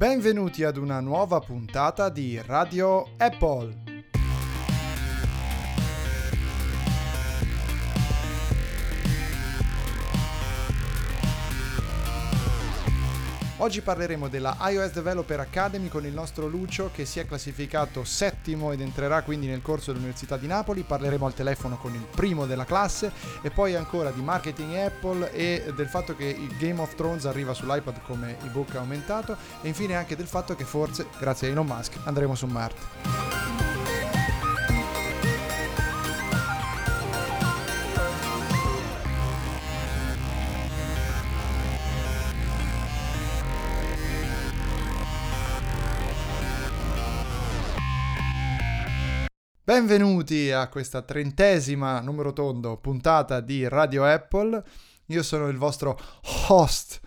Benvenuti ad una nuova puntata di Radio Apple. Oggi parleremo della iOS Developer Academy con il nostro Lucio che si è classificato settimo ed entrerà quindi nel corso dell'Università di Napoli. Parleremo al telefono con il primo della classe e poi ancora di marketing Apple e del fatto che il Game of Thrones arriva sull'iPad come ebook aumentato e infine anche del fatto che forse, grazie a Elon Musk, andremo su Marte. Benvenuti a questa trentesima numero tondo puntata di Radio Apple. Io sono il vostro host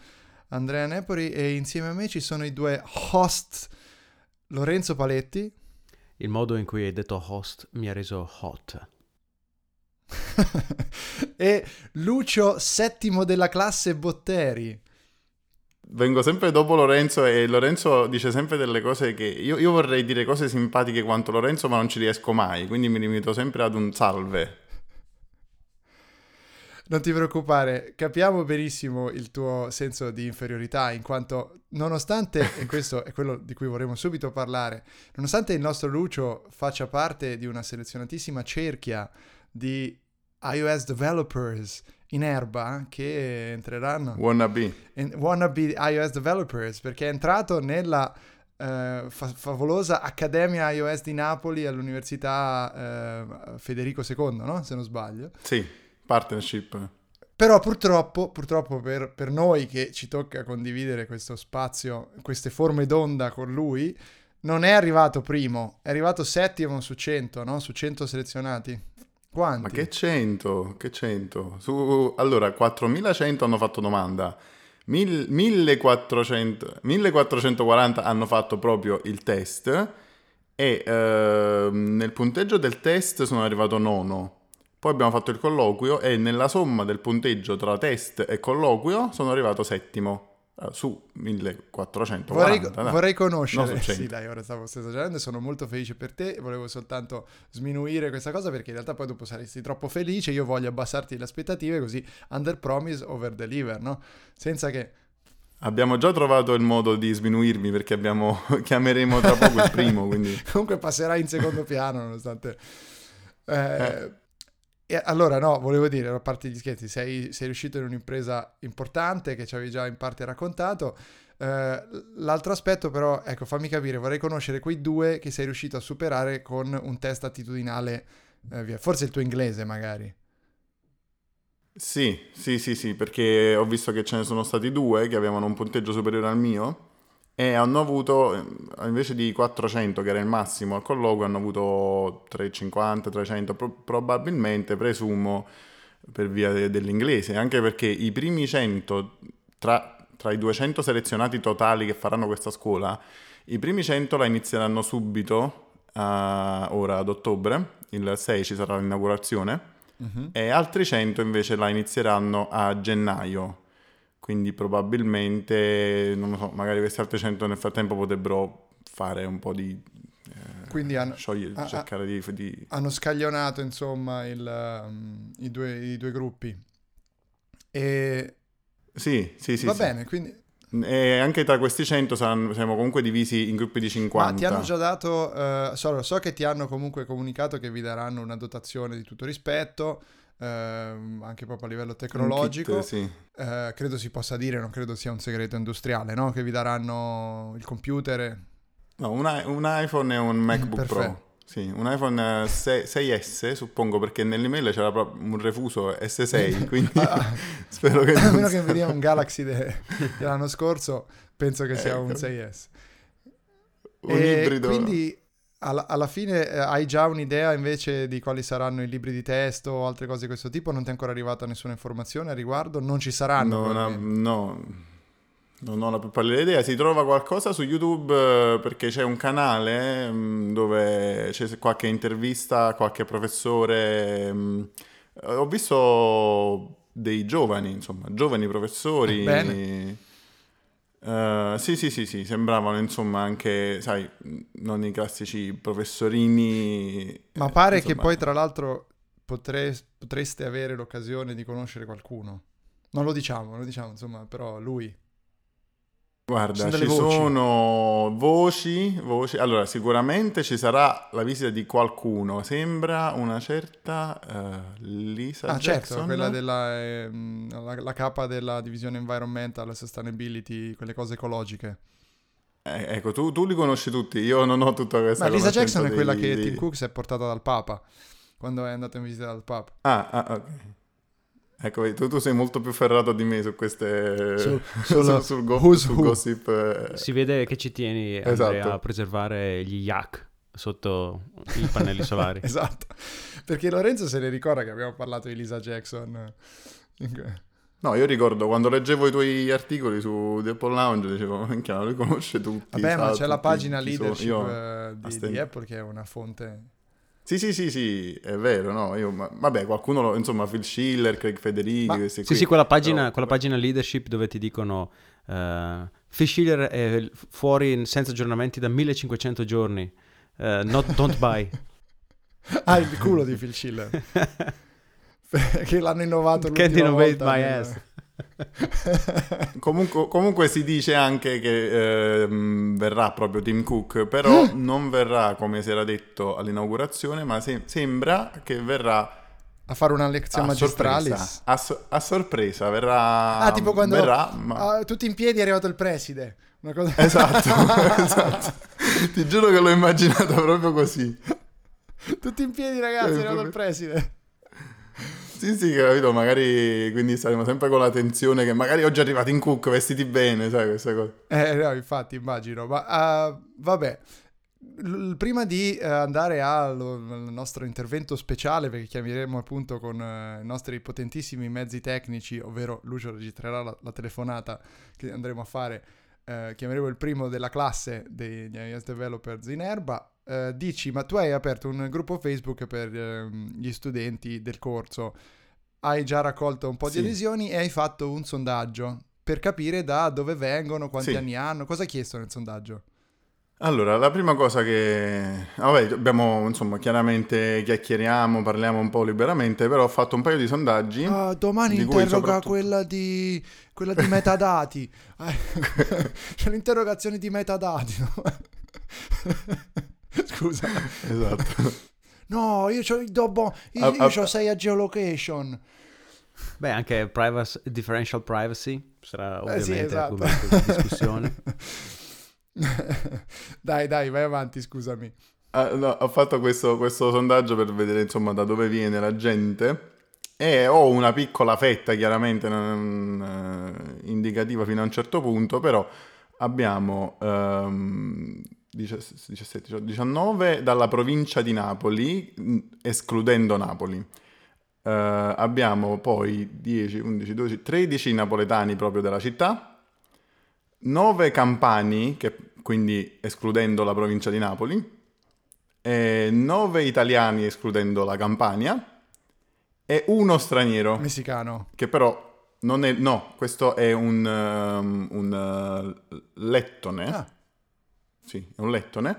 Andrea Nepori e insieme a me ci sono i due host Lorenzo Paletti. Il modo in cui hai detto host mi ha reso hot. e Lucio, settimo della classe Botteri vengo sempre dopo Lorenzo e Lorenzo dice sempre delle cose che io, io, vorrei dire cose simpatiche quanto Lorenzo ma non ci riesco mai, quindi mi limito sempre ad un salve. Non ti preoccupare, capiamo benissimo il tuo senso di inferiorità in quanto nonostante, e questo è quello di cui vorremmo subito parlare, nonostante il nostro Lucio faccia parte di una selezionatissima cerchia di iOS developers in erba che entreranno wannabe in, wannabe iOS developers perché è entrato nella eh, fa- favolosa Accademia iOS di Napoli all'Università eh, Federico II, no? se non sbaglio. Sì, partnership. Però purtroppo, purtroppo per, per, noi che ci tocca condividere questo spazio, queste forme d'onda con lui, non è arrivato primo, è arrivato settimo su 100, no? Su 100 selezionati. Quanti? Ma che 100? Che 100? Su, allora, 4100 hanno fatto domanda, 1400, 1440 hanno fatto proprio il test e eh, nel punteggio del test sono arrivato nono. Poi abbiamo fatto il colloquio e nella somma del punteggio tra test e colloquio sono arrivato settimo. Uh, su 1440 vorrei, vorrei conoscere sì dai ora stavo esagerando sono molto felice per te volevo soltanto sminuire questa cosa perché in realtà poi dopo saresti troppo felice io voglio abbassarti le aspettative così under promise over deliver no? senza che Abbiamo già trovato il modo di sminuirmi perché abbiamo, chiameremo tra poco il primo. Quindi... Comunque passerà in secondo piano nonostante... Eh, eh. E allora no, volevo dire, a parte gli scherzi, sei, sei riuscito in un'impresa importante che ci avevi già in parte raccontato. Uh, l'altro aspetto però, ecco, fammi capire, vorrei conoscere quei due che sei riuscito a superare con un test attitudinale, via. forse il tuo inglese magari. Sì, sì, sì, sì, perché ho visto che ce ne sono stati due che avevano un punteggio superiore al mio e hanno avuto, eh, invece di 400 che era il massimo al colloquio, hanno avuto 350, 300, pro- probabilmente presumo per via de- dell'inglese, anche perché i primi 100 tra, tra i 200 selezionati totali che faranno questa scuola, i primi 100 la inizieranno subito, uh, ora ad ottobre, il 6 ci sarà l'inaugurazione, uh-huh. e altri 100 invece la inizieranno a gennaio quindi probabilmente, non lo so, magari questi altri 100 nel frattempo potrebbero fare un po' di... Eh, quindi hanno, sciogliere, a, cercare di, di, Hanno scaglionato insomma il, um, i, due, i, due, gruppi. E... Sì, sì, sì. Va sì. bene, quindi... E anche tra questi 100 saranno, siamo comunque divisi in gruppi di 50. Ma ti hanno già dato, uh, so, so che ti hanno comunque comunicato che vi daranno una dotazione di tutto rispetto, ehm, anche proprio a livello tecnologico. Kit, sì. eh, credo si possa dire, non credo sia un segreto industriale, no? Che vi daranno il computer. No, un, un iPhone e un MacBook Pro. Sì, un iPhone 6, 6S, suppongo, perché nell'email c'era proprio un refuso S6, quindi ah, spero che... A meno che vediamo un Galaxy de, dell'anno scorso, penso che sia ecco. un 6S. Un e ibrido. Quindi alla, alla fine eh, hai già un'idea invece di quali saranno i libri di testo o altre cose di questo tipo? Non ti è ancora arrivata nessuna informazione a riguardo? Non ci saranno? No, no, no, non ho la più pallida idea. Si trova qualcosa su YouTube eh, perché c'è un canale mm, dove c'è qualche intervista, qualche professore. Mm, ho visto dei giovani, insomma, giovani professori. Bene Uh, sì, sì, sì, sì, sembravano insomma anche, sai, non i classici professorini. Ma pare insomma... che poi tra l'altro potre... potreste avere l'occasione di conoscere qualcuno. Non lo diciamo, lo diciamo, insomma, però lui. Guarda, Sono ci voci. sono voci, voci. Allora, sicuramente ci sarà la visita di qualcuno. Sembra una certa eh, Lisa Ah, Jackson. certo, quella della ehm, la, la capa della divisione environmental, sustainability, quelle cose ecologiche. Eh, ecco, tu, tu li conosci tutti. Io non ho tutta questa Ma Lisa Jackson è quella dei- che dei- Tim Cook si è portata dal Papa quando è andato in visita dal Papa. Ah, ah, ok. Ecco, tu, tu sei molto più ferrato di me su queste... Sul- sul, sul- sul go- who's sul who. gossip. eh. Si vede che ci tieni Andrea, Esatto. a preservare gli yak sotto i pannelli solari. Esatto, perché Lorenzo se ne ricorda che abbiamo parlato di Lisa Jackson. No, io ricordo quando leggevo i tuoi articoli su The Apple Lounge, dicevo, minchia, lui conosce tutti. Vabbè, ma c'è la tutti pagina chi sono." leadership Io- di, di Apple che è una fonte... Sì, sì, sì, sì, è vero, no? Io, ma- vabbè, qualcuno, lo- insomma, Phil Schiller, Craig Federighi, Ma- questi Sì, qui. sì, quella pagina, Però- quella pagina leadership dove ti dicono uh, Phil Schiller è fuori in- senza aggiornamenti da 1500 giorni. Eh, not, don't buy. Ah, il culo di Phil Schiller, che l'hanno innovato Can't l'ultima innovate volta my ass. Comunque, comunque si dice anche che ehm, verrà proprio Tim Cook, però Mm. non verrà come si era detto all'inaugurazione, ma se- sembra che verrà a fare una lezione sorpresa. magistralis. A, so- a sorpresa, verrà... Ah, tipo quando verrà, ma... ah, tutti in piedi è arrivato il preside. Cosa... Esatto, esatto. Ti giuro che l'ho immaginata proprio così. tutti in piedi ragazzi, è Eh, arrivato il proprio- preside. Sì, sì, capito, magari quindi saremo sempre con la tensione che magari oggi è arrivato in Cook vestiti bene, sai, queste cose. Eh, no, infatti, immagino. Ma ah, vabbè, prima di eh, andare al al nostro intervento speciale, perché chiameremo appunto con eh, i nostri potentissimi mezzi tecnici, ovvero Lucio registrerà la, la telefonata che andremo a fare, eh, chiameremo il primo della classe degli iOS Developers in erba. Eh, dici, ma tu hai aperto un gruppo Facebook per ehm, gli studenti del corso, hai già raccolto un po' di Sì. adesioni e hai fatto un sondaggio per capire da dove vengono, quanti Sì. anni hanno, cosa hai chiesto nel sondaggio? Allora, la prima cosa che... Vabbè, abbiamo, insomma, chiaramente chiacchieriamo, parliamo un po' liberamente, però ho fatto un paio di sondaggi. Ah, domani Di interroga soprattutto- quella di quella di metadati. Eh, C'è l'interrogazione di metadati. Scusa. Esatto. No, io c'ho il dobbo, io, Ah, io c'ho 6 a geolocation. Beh, anche privacy- differential privacy sarà Eh sì, ovviamente esatto. argomento di discussione. dai, dai, vai avanti, scusami. Ah, no, ho fatto questo, questo sondaggio per vedere, insomma, da dove viene la gente. E ho una piccola fetta, chiaramente, non, eh, indicativa fino a un certo punto, però abbiamo ehm, 17, 19 dalla provincia di Napoli, escludendo Napoli. Eh, abbiamo poi 10, 11, 12, 13 napoletani proprio della città, 9 campani, che, quindi escludendo la provincia di Napoli, e 9 italiani escludendo la Campania e uno straniero Messicano. che però non è no, questo è un, um, un uh, lettone. Ah. Sì, è un lettone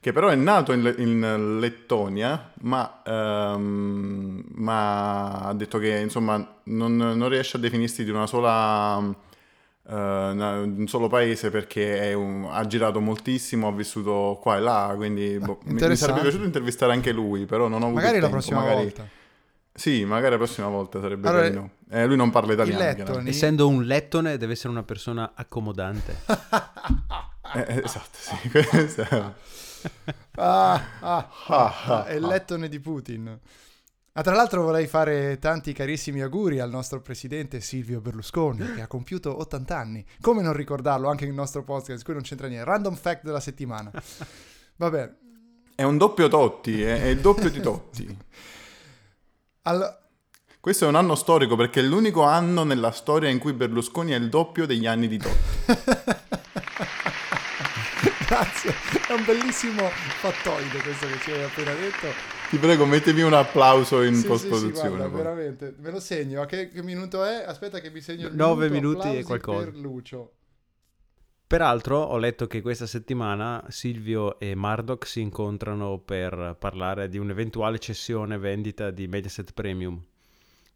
che però è nato in, in Lettonia, ma, ehm, ma ha detto che insomma non, non riesce a definirsi di una sola eh, una- un solo paese perché è un- ha girato moltissimo, ha vissuto qua e là, quindi boh, mi- mi, sarebbe piaciuto intervistare anche lui, però non ho avuto Magari il la tempo, prossima magari- volta. Sì, magari la prossima volta sarebbe Allora, carino. Eh, lui non parla italiano. Lettoni. Essendo un lettone, deve essere una persona accomodante. Eh, eh, esatto, sì. questo è- Ah, ah, Ah, ah, ah, è il ah. lettone di Putin. Ah, tra l'altro vorrei fare tanti carissimi auguri al nostro presidente Silvio Berlusconi, che ha compiuto 80 anni. Come non ricordarlo anche nel nostro podcast, qui non c'entra niente. Random fact della settimana. Vabbè, È un doppio Totti, è, è il doppio di Totti. al- Questo è un anno storico perché è l'unico anno nella storia in cui Berlusconi è il doppio degli anni di Totti. grazie. È un bellissimo fattoide questo che ci hai appena detto. Ti prego, mettimi un applauso in Sì, sì, sì, post-produzione. guarda, veramente. Me lo segno. A che, che minuto è? Aspetta che mi segno il Nove minuto. minuti e qualcosa. per Lucio. Peraltro ho letto che questa settimana Silvio e Murdoch si incontrano per parlare di un'eventuale cessione vendita di Mediaset Premium.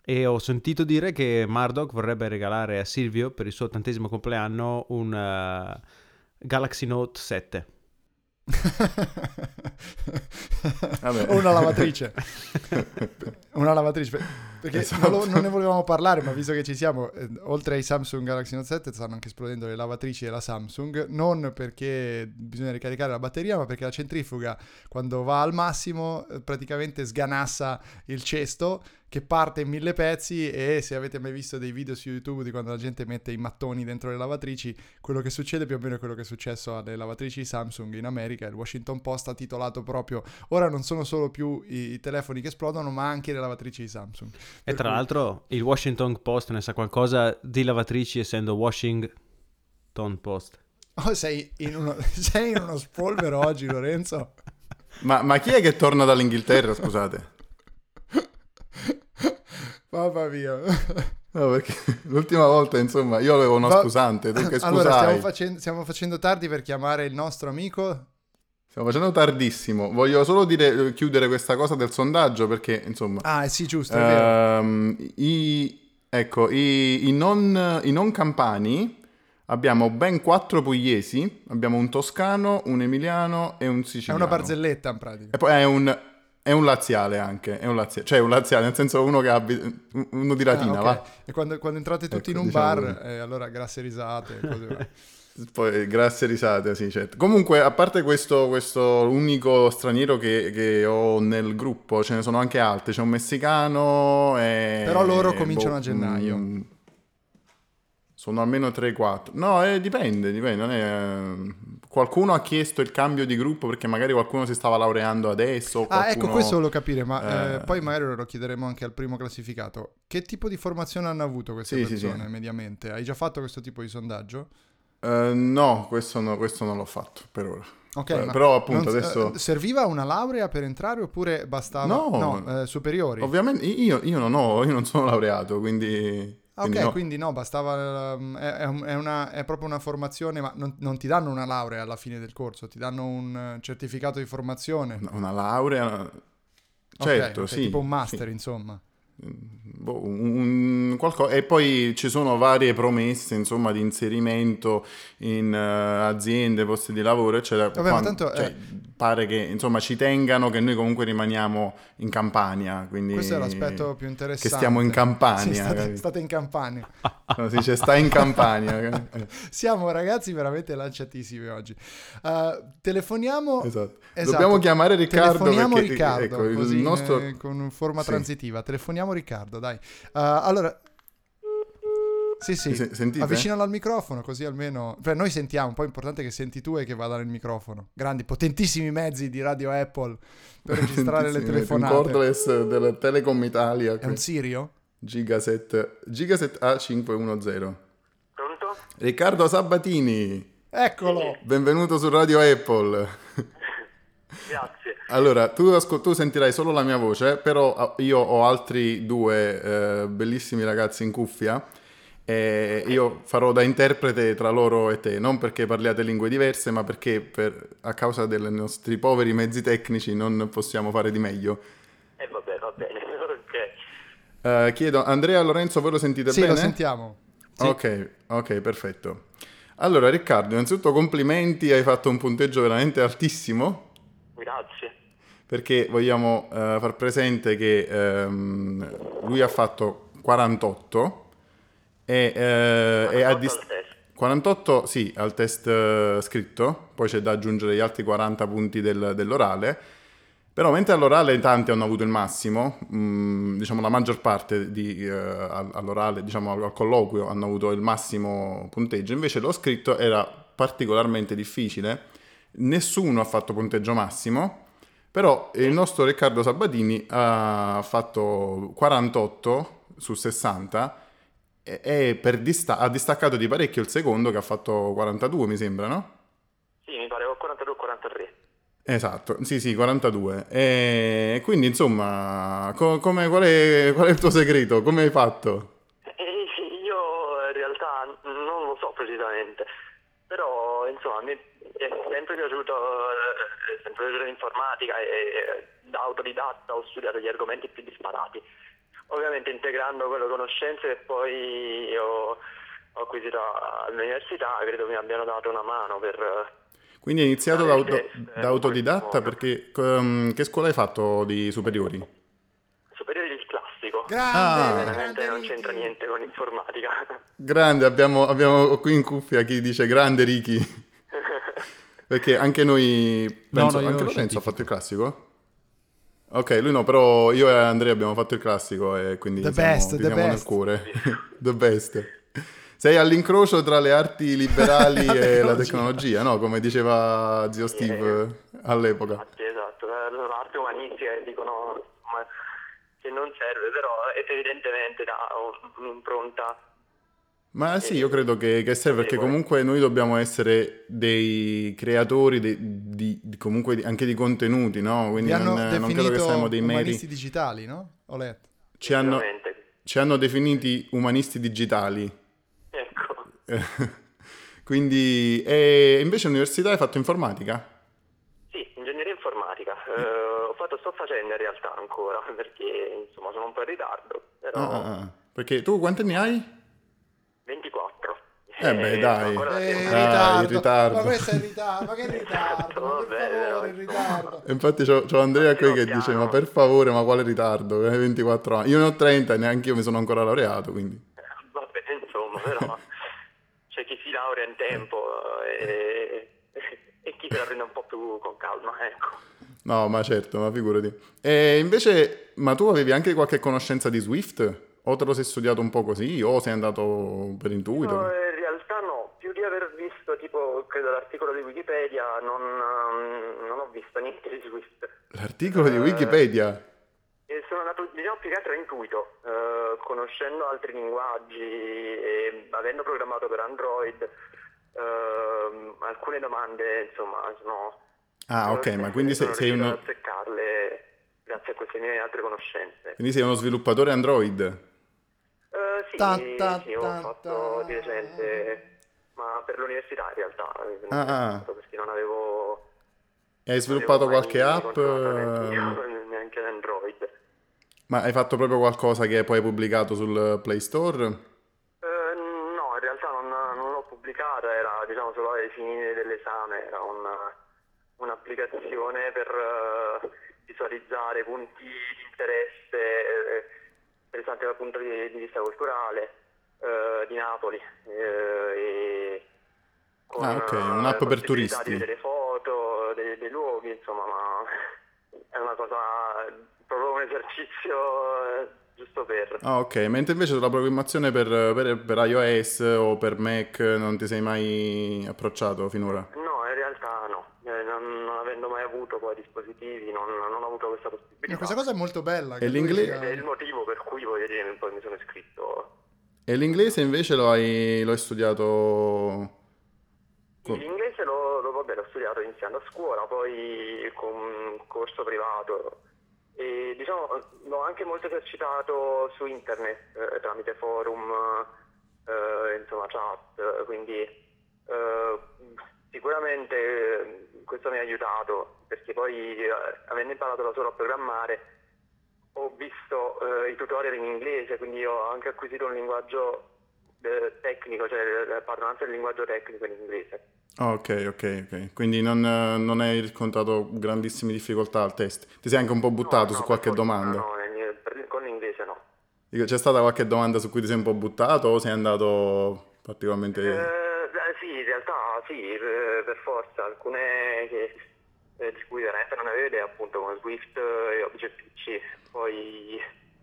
E ho sentito dire che Murdoch vorrebbe regalare a Silvio per il suo ottantesimo compleanno un uh, Galaxy Note 7. o una lavatrice. una lavatrice. Perché esatto. non, lo, non, ne volevamo parlare, ma visto che ci siamo, eh, oltre ai Samsung Galaxy Note 7 stanno anche esplodendo le lavatrici della Samsung, non perché bisogna ricaricare la batteria, ma perché la centrifuga quando va al massimo eh, praticamente sganassa il cesto che parte in mille pezzi e se avete mai visto dei video su YouTube di quando la gente mette i mattoni dentro le lavatrici, quello che succede più o meno è quello che è successo alle lavatrici Samsung in America. Il Washington Post ha titolato proprio ora non sono solo più i, i telefoni che esplodono, ma anche le lavatrici di Samsung. E tra cui... l'altro il Washington Post ne sa qualcosa di lavatrici essendo Washington Post. Oh, sei in uno, sei in uno spolvero oggi, Lorenzo? Ma, ma chi è che torna dall'Inghilterra, scusate? Mamma mia. No, perché l'ultima volta, insomma, io avevo uno Va... scusante, che scusai. Allora, stiamo facendo, stiamo facendo tardi per chiamare il nostro amico. Stiamo facendo tardissimo. Voglio solo dire, chiudere questa cosa del sondaggio perché, insomma... Ah, sì, giusto, ehm, i, ecco, i, i, non, i non campani abbiamo ben quattro pugliesi, abbiamo un toscano, un emiliano e un siciliano. È una barzelletta in pratica. E poi è un è un laziale anche, è un laziale, cioè un laziale nel senso uno che abita, uno di Latina, ah, okay. va. E quando, quando entrate tutti ecco, in un diciamo bar, eh, allora grasse risate, cose Poi grasse risate, sì, certo. Comunque, a parte questo, questo unico straniero che, che, ho nel gruppo, ce ne sono anche altri, c'è un messicano e... Però loro cominciano boh, a gennaio. Mm, sono almeno 3-4. No, eh, dipende, dipende. Non è, eh, qualcuno ha chiesto il cambio di gruppo perché magari qualcuno si stava laureando adesso. Qualcuno... Ah, ecco, questo volevo capire, ma eh... Eh, poi magari lo chiederemo anche al primo classificato. Che tipo di formazione hanno avuto queste sì, persone sì, sì. mediamente? Hai già fatto questo tipo di sondaggio? Uh, no, questo, no, questo non l'ho fatto per ora. Ok, eh, però appunto non, adesso... serviva una laurea per entrare oppure bastava... No, no superiori? Ovviamente io, io, non ho, io non sono laureato, quindi... Ok, quindi no. quindi no, bastava, ehm, è, è, una, è, proprio una formazione, ma non, non, ti danno una laurea alla fine del corso, ti danno un certificato di formazione. Una laurea? Certo, okay, sì. Tipo un master, sì. insomma. Boh, un, qualcosa. E poi ci sono varie promesse, insomma, di inserimento in uh, aziende, posti di lavoro, eccetera. Vabbè, Quando, tanto, cioè, eh, pare che, insomma, ci tengano che noi comunque rimaniamo in Campania. Quindi, questo è l'aspetto più interessante. Che stiamo in Campania. Sì, state, state, in Campania. No, si dice sta in Campania. Siamo ragazzi veramente lanciatissimi oggi. Uh, telefoniamo... Esatto. esatto. Dobbiamo chiamare Riccardo. Telefoniamo perché, Riccardo, ecco, così nostro... in, con forma sì. transitiva. Telefoniamo Riccardo, dai. Uh, allora... Sì, sì, Sentite? avvicinalo al microfono così almeno... Beh, noi sentiamo, poi è importante che senti tu e che vada nel microfono. Grandi, potentissimi mezzi di radio Apple per registrare le telefonate. Un cordless della Telecom Italia. È un Sirio? Gigaset, Gigaset A510. Pronto? Riccardo Sabatini. Eccolo. Benvenuto su Radio Apple. Grazie. Allora, tu, ascol- tu, sentirai solo la mia voce, però ah, io ho altri due eh, bellissimi ragazzi in cuffia e io farò da interprete tra loro e te, non perché parliate lingue diverse, ma perché per, a causa dei nostri poveri mezzi tecnici non possiamo fare di meglio. Eh vabbè, va bene, ok. Uh, chiedo, Andrea Lorenzo, voi lo sentite sì, bene? Sì, lo sentiamo. Sì. Ok, ok, perfetto. Allora, Riccardo, innanzitutto complimenti, hai fatto un punteggio veramente altissimo. Grazie. Perché vogliamo uh, far presente che um, lui ha fatto 48 e, eh, e a dist- 48 sì, al test uh, scritto, poi c'è da aggiungere gli altri 40 punti del, dell'orale. Però mentre all'orale tanti hanno avuto il massimo, mh, mm, diciamo la maggior parte di, uh, all'orale, diciamo al, al, colloquio hanno avuto il massimo punteggio, invece lo scritto era particolarmente difficile, nessuno ha fatto punteggio massimo, però il nostro Riccardo Sabatini ha fatto 48 su 60 e dista- ha distaccato di parecchio il secondo che ha fatto 42 mi sembra, no? Sì, mi pare 42 43. Esatto, sì sì, 42. E quindi insomma, co- come, qual, è, qual, è, il tuo segreto? Come hai fatto? Eh, io in realtà non lo so precisamente. Però, insomma, mi è sempre piaciuto, eh, è sempre piaciuta l'informatica e eh, da autodidatta ho studiato gli argomenti più disparati. Ovviamente integrando quelle conoscenze che poi ho, ho acquisito all'università, credo mi abbiano dato una mano per... Quindi hai iniziato da, auto- eh, da autodidatta perché um, che scuola hai fatto di superiori? Superiori il classico. Grande, Ah. grande Veramente non Ricky. c'entra niente con informatica. Grande, abbiamo, abbiamo qui in cuffia chi dice grande Ricky. Perché anche noi, No, penso, no, io anche Lorenzo ha fatto il classico? Ok, lui no, però io e Andrea abbiamo fatto il classico e quindi The siamo, best, the best. cuore. the best. Sei all'incrocio tra le arti liberali La e la tecnologia. no? Come diceva zio Steve all'epoca. Infatti, esatto, la parte umanistica che dicono che non serve, però evidentemente dà un'impronta. Ma sì, io credo che, che serve perché comunque noi dobbiamo essere dei creatori de- di, di- comunque anche di contenuti, no? Quindi non, non credo che definito siamo dei meri... umanisti digitali, no? Ho letto. Ci hanno, ci hanno definiti umanisti digitali. Ecco. Quindi, e invece all'università hai fatto informatica? Sì, ingegneria informatica. Eh, ho fatto, sto facendo in realtà ancora, perché insomma sono un po' in ritardo, però Ah, ah, ah. Perché tu quanti anni hai? 24. Eh beh, dai. ancora da Eh, in tempo. Ah, ritardo. in ritardo. Ma questo è in ritardo. Ma che ritardo? Ma per favore, in ritardo. E infatti c'ho, c'ho Andrea qui che Piano dice, ma per favore, ma quale ritardo? Hai 24 anni. Io ne ho 30 e neanche io mi sono ancora laureato, quindi... Vabbè, insomma, però c'è chi si laurea in tempo eh, e, e chi se la prende un po' più con calma, ecco. No, ma certo, ma figurati. E invece, ma tu avevi anche qualche conoscenza di Swift? O te lo sei studiato un po' così? O sei andato per intuito? No, in realtà no, più di aver visto tipo, credo l'articolo di Wikipedia, non, ehm, non ho visto niente di Swift. L'articolo di Eh, Wikipedia? E sono andato, diciamo, più che altro intuito, eh, conoscendo altri linguaggi e avendo programmato per Android, ehm, alcune domande, insomma, sono... Ah, ok, ma quindi sei, sei uno, grazie a queste mie altre conoscenze. quindi sei uno sviluppatore Android? Eh, sì, Ta ta sì, ho ta fatto di recente, ma per l'università in realtà, eh, Ah, ah. perché non avevo... E hai sviluppato qualche app? neanche- neanche Android. Ma hai fatto proprio qualcosa che poi hai pubblicato sul Play Store? Eh, no, in realtà non, non l'ho pubblicata, era diciamo solo ai fini dell'esame, era una- un'applicazione per eh, visualizzare punti di interesse interessanti dal punto di, vista culturale eh, di Napoli. eh, e con, Ah, ok, eh, un'app per turisti. Vedere foto dei, dei luoghi, insomma, ma è una cosa, proprio un esercizio eh, giusto per... Ah, ok, mentre invece sulla programmazione per, per- per iOS o per Mac non ti sei mai approcciato finora? No, in realtà no, non, non avendo mai avuto poi dispositivi non, non ho avuto questa possibilità. Ma questa cosa è molto bella. E lui l'inglese- Ed è il motivo per cui voglio dire, poi mi sono iscritto. E l'inglese invece lo hai, lo hai studiato... L'inglese lo, lo, vabbè, l'ho studiato iniziando a scuola, poi con un corso privato. E diciamo l'ho anche molto esercitato su internet eh, tramite forum, eh, insomma chat, quindi eh, sicuramente eh, questo mi ha aiutato perché poi eh, avendo imparato da solo a programmare ho visto eh, i tutorial in inglese, quindi ho anche acquisito un linguaggio eh, tecnico, cioè la padronanza del linguaggio tecnico in inglese. Ah, ok, ok, ok. Quindi non, eh, non hai riscontrato grandissime difficoltà al test. Ti sei anche un po' buttato No, su no, qualche per fortuna domanda. No, per- con l'inglese no. Dico, c'è stata qualche domanda su cui ti sei un po' buttato o sei andato particolarmente... Eh, forza, alcune che, eh, di cui veramente non avevo idea, appunto come Swift e Objective-C, poi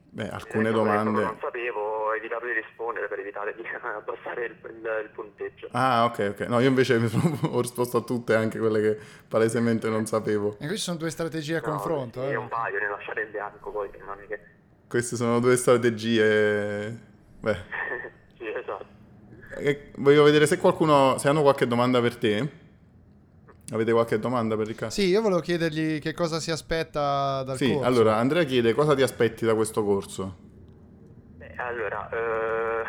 Beh, alcune eh, domande... non sapevo, ho evitato di rispondere per evitare di abbassare il, il- il punteggio. Ah, ok, ok. No, io invece mi sono- ho risposto a tutte, anche quelle che palesemente non sapevo. E queste sono due strategie a No, confronto. sì, eh. un paio, ne lasciare in bianco poi, non è che... Queste sono due strategie... Beh, sì, esatto. eh, voglio vedere se qualcuno... Se hanno qualche domanda per te. Avete qualche domanda per Riccardo? Sì, io volevo chiedergli che cosa si aspetta dal Sì, corso. allora Andrea chiede cosa ti aspetti da questo corso? Beh, allora, eh,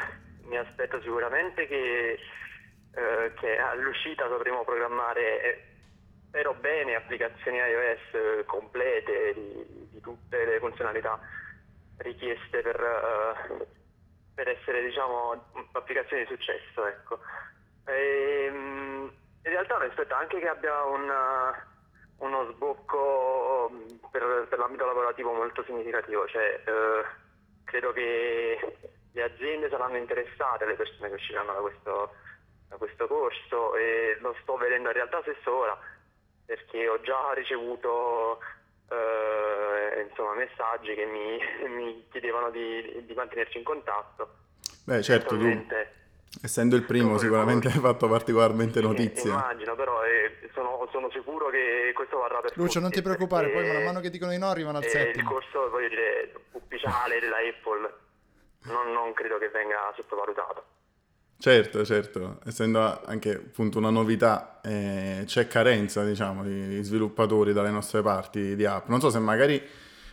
mi aspetto sicuramente che eh, che all'uscita dovremo programmare, eh, spero bene, applicazioni iOS eh, complete di, di tutte le funzionalità richieste per, eh, per essere diciamo applicazioni di successo ecco. e, ehm, in realtà mi aspetto anche che abbia un, uno sbocco per, per, l'ambito lavorativo molto significativo cioè, eh, credo che le aziende saranno interessate alle persone che usciranno da questo, da questo corso e lo sto vedendo in realtà stesso ora perché ho già ricevuto eh, insomma, messaggi che mi, mi chiedevano di, di, mantenerci in contatto. Beh, certo, tu, essendo il primo, sicuramente hai fatto particolarmente notizia. Immagino, però eh, sono, sono, sicuro che questo varrà per Lucio, tutti. non ti preoccupare, poi man mano che dicono di no arrivano al settimo. Il corso, voglio dire, ufficiale della Apple non, non credo che venga sottovalutato. Certo, certo, essendo anche appunto una novità, eh, c'è carenza, diciamo, di sviluppatori dalle nostre parti di app. Non so se magari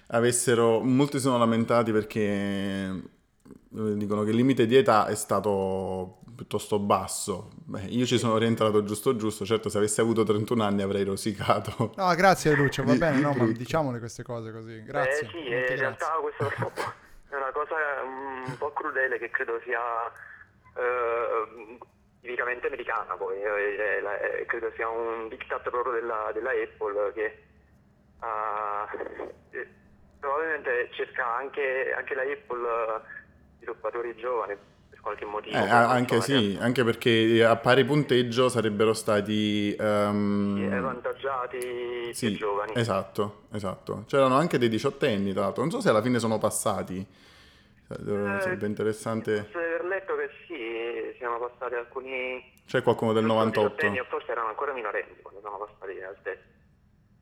avessero, molti sono lamentati perché eh, dicono che il limite di età è stato piuttosto basso. Beh, io ci sono rientrato giusto giusto, certo se avessi avuto 31 anni avrei rosicato. No, grazie Lucio, va bene, no, ma diciamole queste cose così. Grazie. Eh sì, in realtà questo è una cosa un po' crudele che credo sia eh, tipicamente americana poi, eh, eh, credo sia un diktat proprio della, della Apple che uh, probabilmente cerca anche, anche la Apple sviluppatori giovani per qualche motivo. Eh, anche sì, anche perché a pari punteggio sarebbero stati um... avvantaggiati sì, più giovani. Esatto, esatto. C'erano anche dei diciottenni, tra l'altro. Non so se alla fine sono passati. Eh, sarebbe interessante letto che sì, siamo passati alcuni... C'è qualcuno del 98? forse erano ancora minorenni quando siamo passati al test.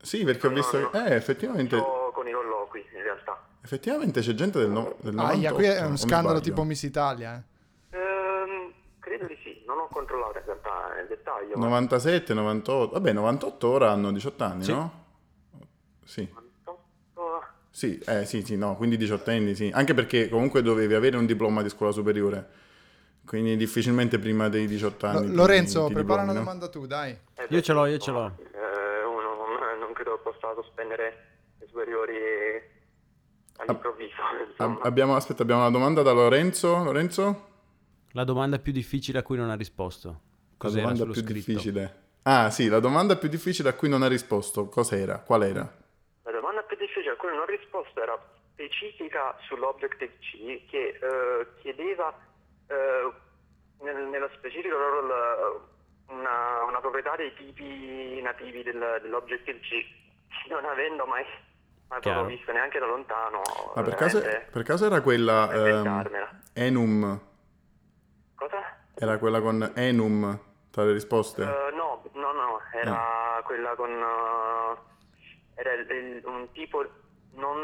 Sì, perché ho visto... No, no. Eh, effettivamente... con i colloqui, in realtà. Effettivamente c'è gente del, no, del 98. Ah, qui è un scandalo tipo Miss Italia, eh. Ehm, credo di sì, non ho controllato in realtà nel dettaglio. 97, 98, vabbè 98 ora hanno 18 anni, sì. no? Sì. Sì, eh, sì, sì, no, quindi 18 anni, sì. Anche perché comunque dovevi avere un diploma di scuola superiore. Quindi difficilmente prima dei 18 anni. L- Lorenzo, ti, ti prepara diplomi, una domanda tu, dai. Eh, io ce l'ho, io ce l'ho. Eh, uno non, non credo possa sospendere le superiori all'improvviso. Ab- abbiamo, aspetta, abbiamo una domanda da Lorenzo. Lorenzo? La domanda più difficile a cui non ha risposto. Cos'era la domanda più scritto? difficile. Ah, sì, la domanda più difficile a cui non ha risposto. Cos'era? Qual era? specifica sull'Objective-C che eh, chiedeva eh, nel, nello specifico loro una, una, proprietà dei tipi nativi del, dell'Objective-C, non avendo mai, mai proprio visto neanche da lontano. Ma per caso, per caso, era quella ehm, Enum? Cosa? Era quella con Enum tra le risposte? Uh, no, no, no, era no. quella con... Uh, era il, il, un tipo non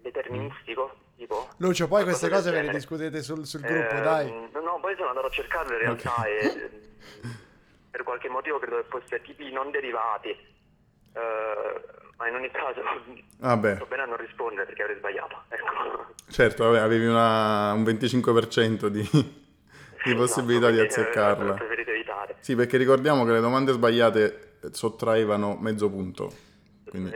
deterministico. Tipo, Lucio, poi queste cose ve le discutete sul, sul gruppo, eh, dai. No, poi sono andato a cercarlo in realtà okay. e per qualche motivo credo che fosse tipi non derivati. Eh, ma in ogni caso vabbè. sto bene a non rispondere perché avrei sbagliato. Ecco. Certo, vabbè, avevi una, un 25% di, di possibilità no, di azzeccarla. Preferite evitare. Sì, perché ricordiamo che le domande sbagliate sottraevano mezzo punto. Quindi...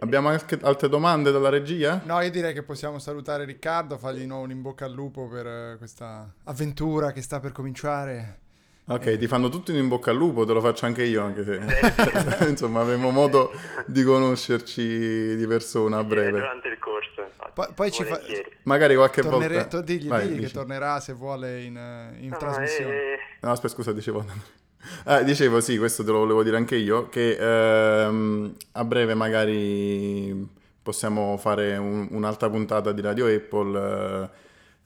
Abbiamo anche altre domande dalla regia? No, io direi che possiamo salutare Riccardo, fargli di nuovo un in bocca al lupo per eh, questa avventura che sta per cominciare. Ok, ti fanno tutti un in bocca al lupo, te lo faccio anche io, anche se insomma avremo modo di conoscerci di persona a breve. Durante il corso, infatti. Poi, poi ci fa... Magari qualche Tornere... volta... Digli, Vai, digli che tornerà se vuole in, in no, trasmissione. Eh... No, aspetta, scusa, dicevo... Ah, dicevo sì, questo te lo volevo dire anche io, che ehm, a breve magari possiamo fare un, un'altra puntata di Radio Apple. Eh,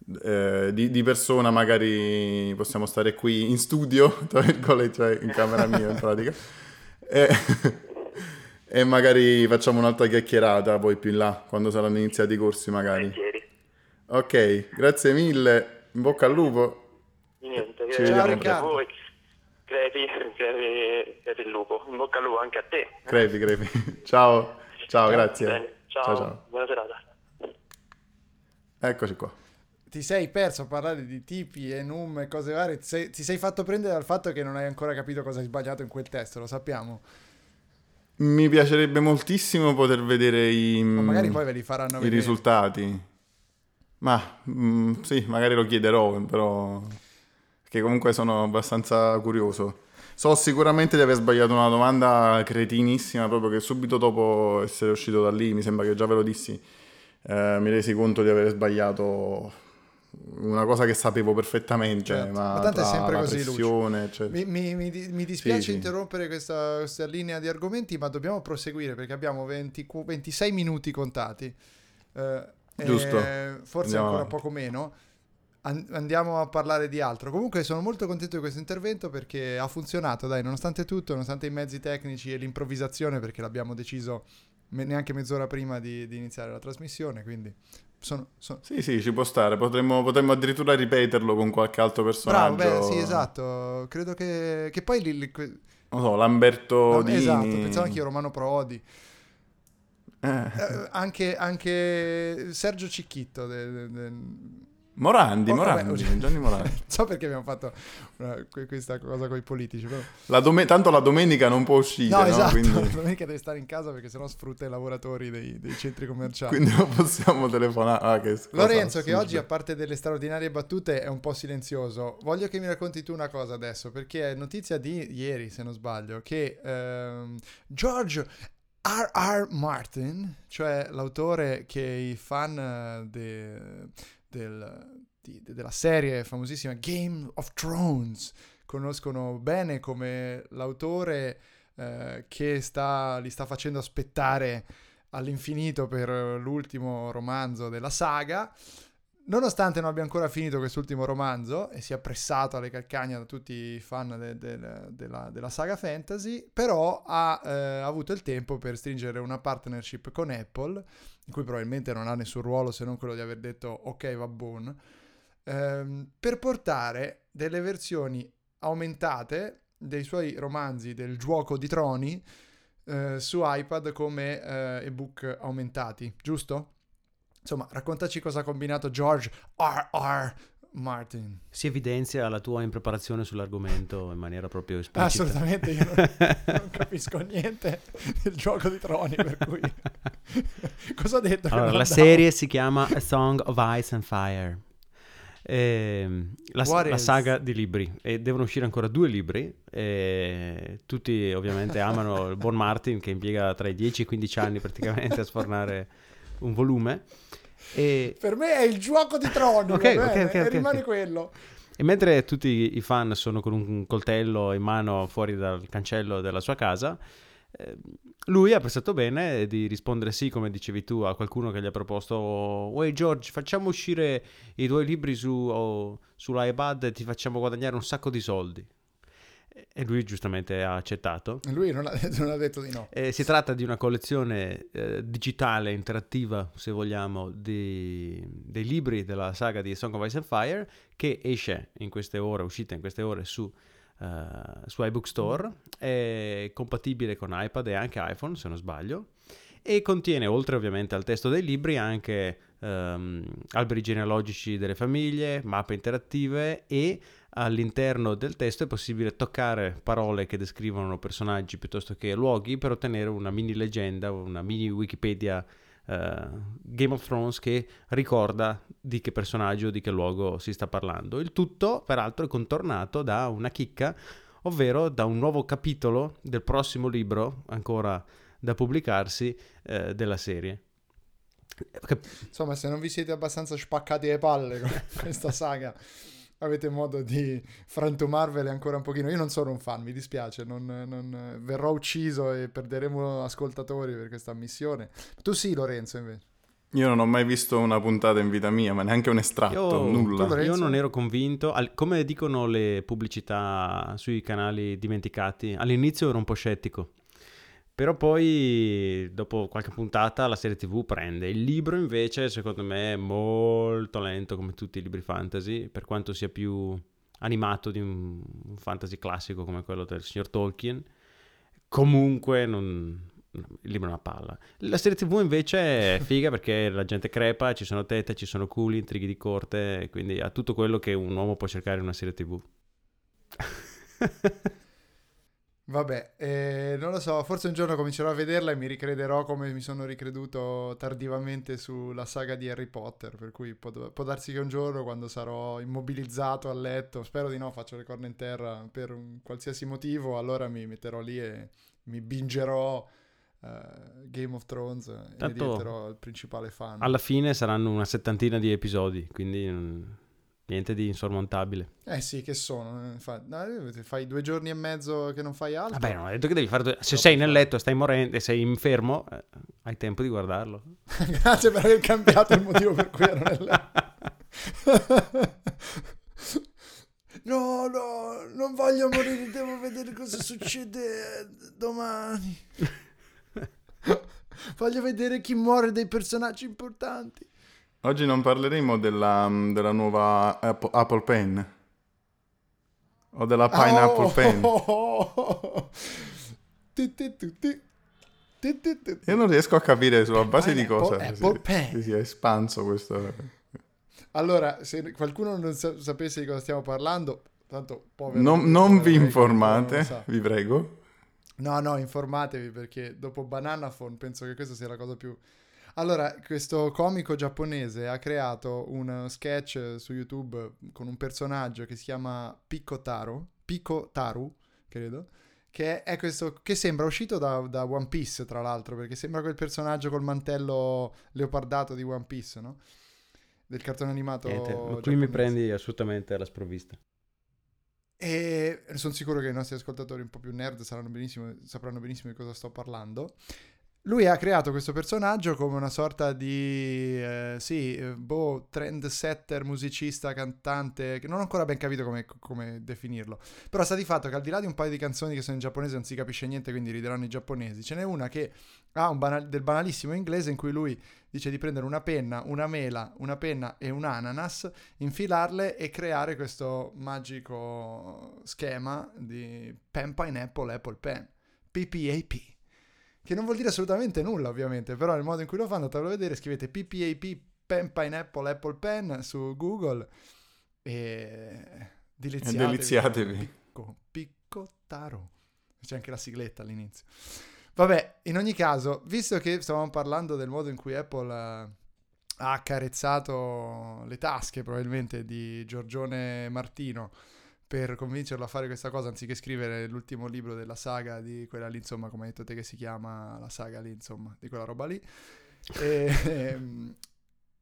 di, di, persona magari possiamo stare qui in studio, tra virgolette, cioè in camera mia in pratica. E, e magari facciamo un'altra chiacchierata poi più in là, quando saranno iniziati i corsi magari. Ok, grazie mille, in bocca al lupo. Niente, Ci vediamo a voi. Crepi, crepi, crepi il lupo. In bocca al lupo anche a te. Crepi, crepi. Ciao, ciao, grazie. Ciao. ciao, ciao. Buona serata. Eccoci qua. Ti sei perso a parlare di tipi e num e cose varie, ti sei, ti sei fatto prendere dal fatto che non hai ancora capito cosa hai sbagliato in quel testo, lo sappiamo. Mi piacerebbe moltissimo poter vedere i, Ma magari poi ve li faranno i risultati. Ma mm, sì, magari lo chiederò, però... Che comunque sono abbastanza curioso. So sicuramente di aver sbagliato una domanda cretinissima, proprio che subito dopo essere uscito da lì, mi sembra che già ve lo dissi, eh, mi resi conto di aver sbagliato una cosa che sapevo perfettamente, Certo, ma, ma tanto è sempre così, pressione, eccetera. Mi, mi- mi mi dispiace Sì, sì. interrompere questa, questa linea di argomenti, ma dobbiamo proseguire perché abbiamo 20 26 minuti contati. Eh, Giusto. forse Andiamo ancora avanti. poco meno. An- andiamo a parlare di altro. Comunque sono molto contento di questo intervento perché ha funzionato, dai, nonostante tutto, nonostante i mezzi tecnici e l'improvvisazione, perché l'abbiamo deciso me- neanche mezz'ora prima di, di iniziare la trasmissione, quindi sono... sono- Sì, sì, ci può stare. Potremmo, potremmo addirittura ripeterlo con qualche altro Bravo, personaggio. beh, sì, esatto. Credo che, che poi li- li- Non so, Lamberto No, Dini. esatto, pensavo anch'io Romano Prodi. Eh, Eh, anche, anche Sergio Cicchitto. de- de- de- Morandi, Oh, vabbè, Morandi, oggi- Gianni Morandi. Non so perché abbiamo fatto que- questa cosa con i politici. Però... La dome- tanto la domenica non può uscire, No, no? esatto. Quindi, Domenica devi stare in casa perché sennò sfrutta i lavoratori dei, dei centri commerciali. quindi non possiamo telefonare. Ah, che Lorenzo, che oggi, a parte delle straordinarie battute, è un po' silenzioso. Voglio che mi racconti tu una cosa adesso, perché è notizia di ieri, se non sbaglio, che ehm, George R.R. Martin, cioè l'autore che i fan eh, de- del- di- de- della serie famosissima Game of Thrones conoscono bene come l'autore eh, che sta, li sta facendo aspettare all'infinito per l'ultimo romanzo della saga. Nonostante non abbia ancora finito quest'ultimo romanzo e sia pressato alle calcagna da tutti i fan de- del- della, della saga fantasy, però ha eh, avuto il tempo per stringere una partnership con Apple, in cui probabilmente non ha nessun ruolo se non quello di aver detto ok va buon, ehm, per portare delle versioni aumentate dei suoi romanzi del gioco di troni eh, su iPad come eh, ebook aumentati, giusto? Insomma, raccontaci cosa ha combinato George R.R. Martin. Si evidenzia la tua impreparazione sull'argomento in maniera proprio esplicita. Assolutamente, io non, non capisco niente del gioco di troni, per cui... cosa ho detto? Allora, la andavo? serie si chiama A Song of Ice and Fire. Ehm, la, la saga di libri e devono uscire ancora due libri e tutti ovviamente amano il buon Martin che impiega tra i 10 e i 15 anni praticamente a sfornare un volume e, Per me è il gioco di troni, Ok, va ok, bene? ok, e ok, rimane quello. e mentre tutti i fan sono con un coltello in mano fuori dal cancello della sua casa eh, lui ha pensato bene di rispondere sì, come dicevi tu, a qualcuno che gli ha proposto Uè George, facciamo uscire i tuoi libri su, oh, sull'iPad e ti facciamo guadagnare un sacco di soldi. E- lui giustamente ha accettato. Lui non ha, non ha detto di no. Eh, si tratta di una collezione eh, digitale, interattiva, se vogliamo, di- dei libri della saga di Song of Ice and Fire che esce in queste ore, uscita in queste ore su, eh, su iBook Store, è compatibile con iPad e anche iPhone, se non sbaglio, e contiene, oltre ovviamente al testo dei libri, anche ehm, alberi genealogici delle famiglie, mappe interattive e all'interno del testo è possibile toccare parole che descrivono personaggi piuttosto che luoghi per ottenere una mini leggenda, una mini Wikipedia eh, Game of Thrones che ricorda di che personaggio, di che luogo si sta parlando. Il tutto, peraltro, è contornato da una chicca, ovvero da un nuovo capitolo del prossimo libro, ancora da pubblicarsi, eh, della serie. Insomma, se non vi siete abbastanza spaccati le palle con questa saga, avete modo di frantumarvele ancora un pochino. Io non sono un fan, mi dispiace, non, non- verrò ucciso e perderemo ascoltatori per questa missione. Tu sì, Lorenzo, invece. Io non ho mai visto una puntata in vita mia, ma neanche un estratto, Io, nulla. tu Lorenzo? io non ero convinto, al- come dicono le pubblicità sui canali dimenticati, all'inizio ero un po' scettico, però poi dopo qualche puntata la serie tv prende. Il libro invece secondo me è molto lento come tutti i libri fantasy, per quanto sia più animato di un un fantasy classico come quello del signor Tolkien. Comunque non, il libro è una palla. La serie TV invece è figa perché la gente crepa, ci sono tette, ci sono culi, intrighi di corte, quindi ha tutto quello che un uomo può cercare in una serie TV. Vabbè, eh, non lo so, forse un giorno comincerò a vederla e mi ricrederò come mi sono ricreduto tardivamente sulla saga di Harry Potter, per cui può, può darsi che un giorno quando sarò immobilizzato a letto, spero di no, faccio le corna in terra per un qualsiasi motivo, allora mi metterò lì e mi bingerò uh, Game of Thrones e Tanto diventerò il principale fan. Alla fine saranno una settantina di episodi, quindi... Niente di insormontabile. Eh sì, che sono? eh, Fa- no, fai due giorni e mezzo che non fai altro. Vabbè, non ho detto che devi fare... due- Se sei nel letto e stai morendo e sei infermo, eh, hai tempo di guardarlo. Grazie per aver cambiato il motivo per cui ero nel... No, no, non voglio morire, devo vedere cosa succede domani. Voglio vedere chi muore dei personaggi importanti. Oggi non parleremo della, della nuova Apple, Apple Pen. O della Pineapple Oh! Pen. Ti, ti, ti, ti. Io non riesco a capire sulla base di cosa Apple si, Pen. si sia espanso questo. Allora, se qualcuno non sa- sapesse di cosa stiamo parlando, tanto povero... Non, non vi informate, non vi prego. No, no, informatevi perché dopo Bananaphone penso che questa sia la cosa più... Allora, questo comico giapponese ha creato un sketch su YouTube con un personaggio che si chiama Pico Taro, Pico Taru, credo, che è questo che sembra uscito da, da One Piece, tra l'altro, perché sembra quel personaggio col mantello leopardato di One Piece, no? Del cartone animato Niente, qui mi giapponese. prendi assolutamente alla sprovvista. E sono sicuro che i nostri ascoltatori un po' più nerd saranno benissimo, sapranno benissimo di cosa sto parlando. Lui ha creato questo personaggio come una sorta di, eh, sì, eh, boh, trendsetter, musicista, cantante, che non ho ancora ben capito come, come definirlo. Però sta di fatto che al di là di un paio di canzoni che sono in giapponese non si capisce niente, quindi rideranno i giapponesi, ce n'è una che ha un banal- del banalissimo inglese in cui lui dice di prendere una penna, una mela, una penna e un ananas, infilarle e creare questo magico schema di pen pineapple apple pen, PPAP. Che non vuol dire assolutamente nulla, ovviamente, però il modo in cui lo fanno, andatelo a vedere, scrivete PPAP pen pineapple apple pen su Google e deliziatevi. E deliziatevi. Picco, picco taro. C'è anche la sigletta all'inizio. Vabbè, in ogni caso, visto che stavamo parlando del modo in cui Apple eh, ha accarezzato le tasche probabilmente di Giorgione Martino per convincerlo a fare questa cosa anziché scrivere l'ultimo libro della saga di quella lì, insomma, come hai detto te che si chiama la saga lì, insomma, di quella roba lì. E, ehm,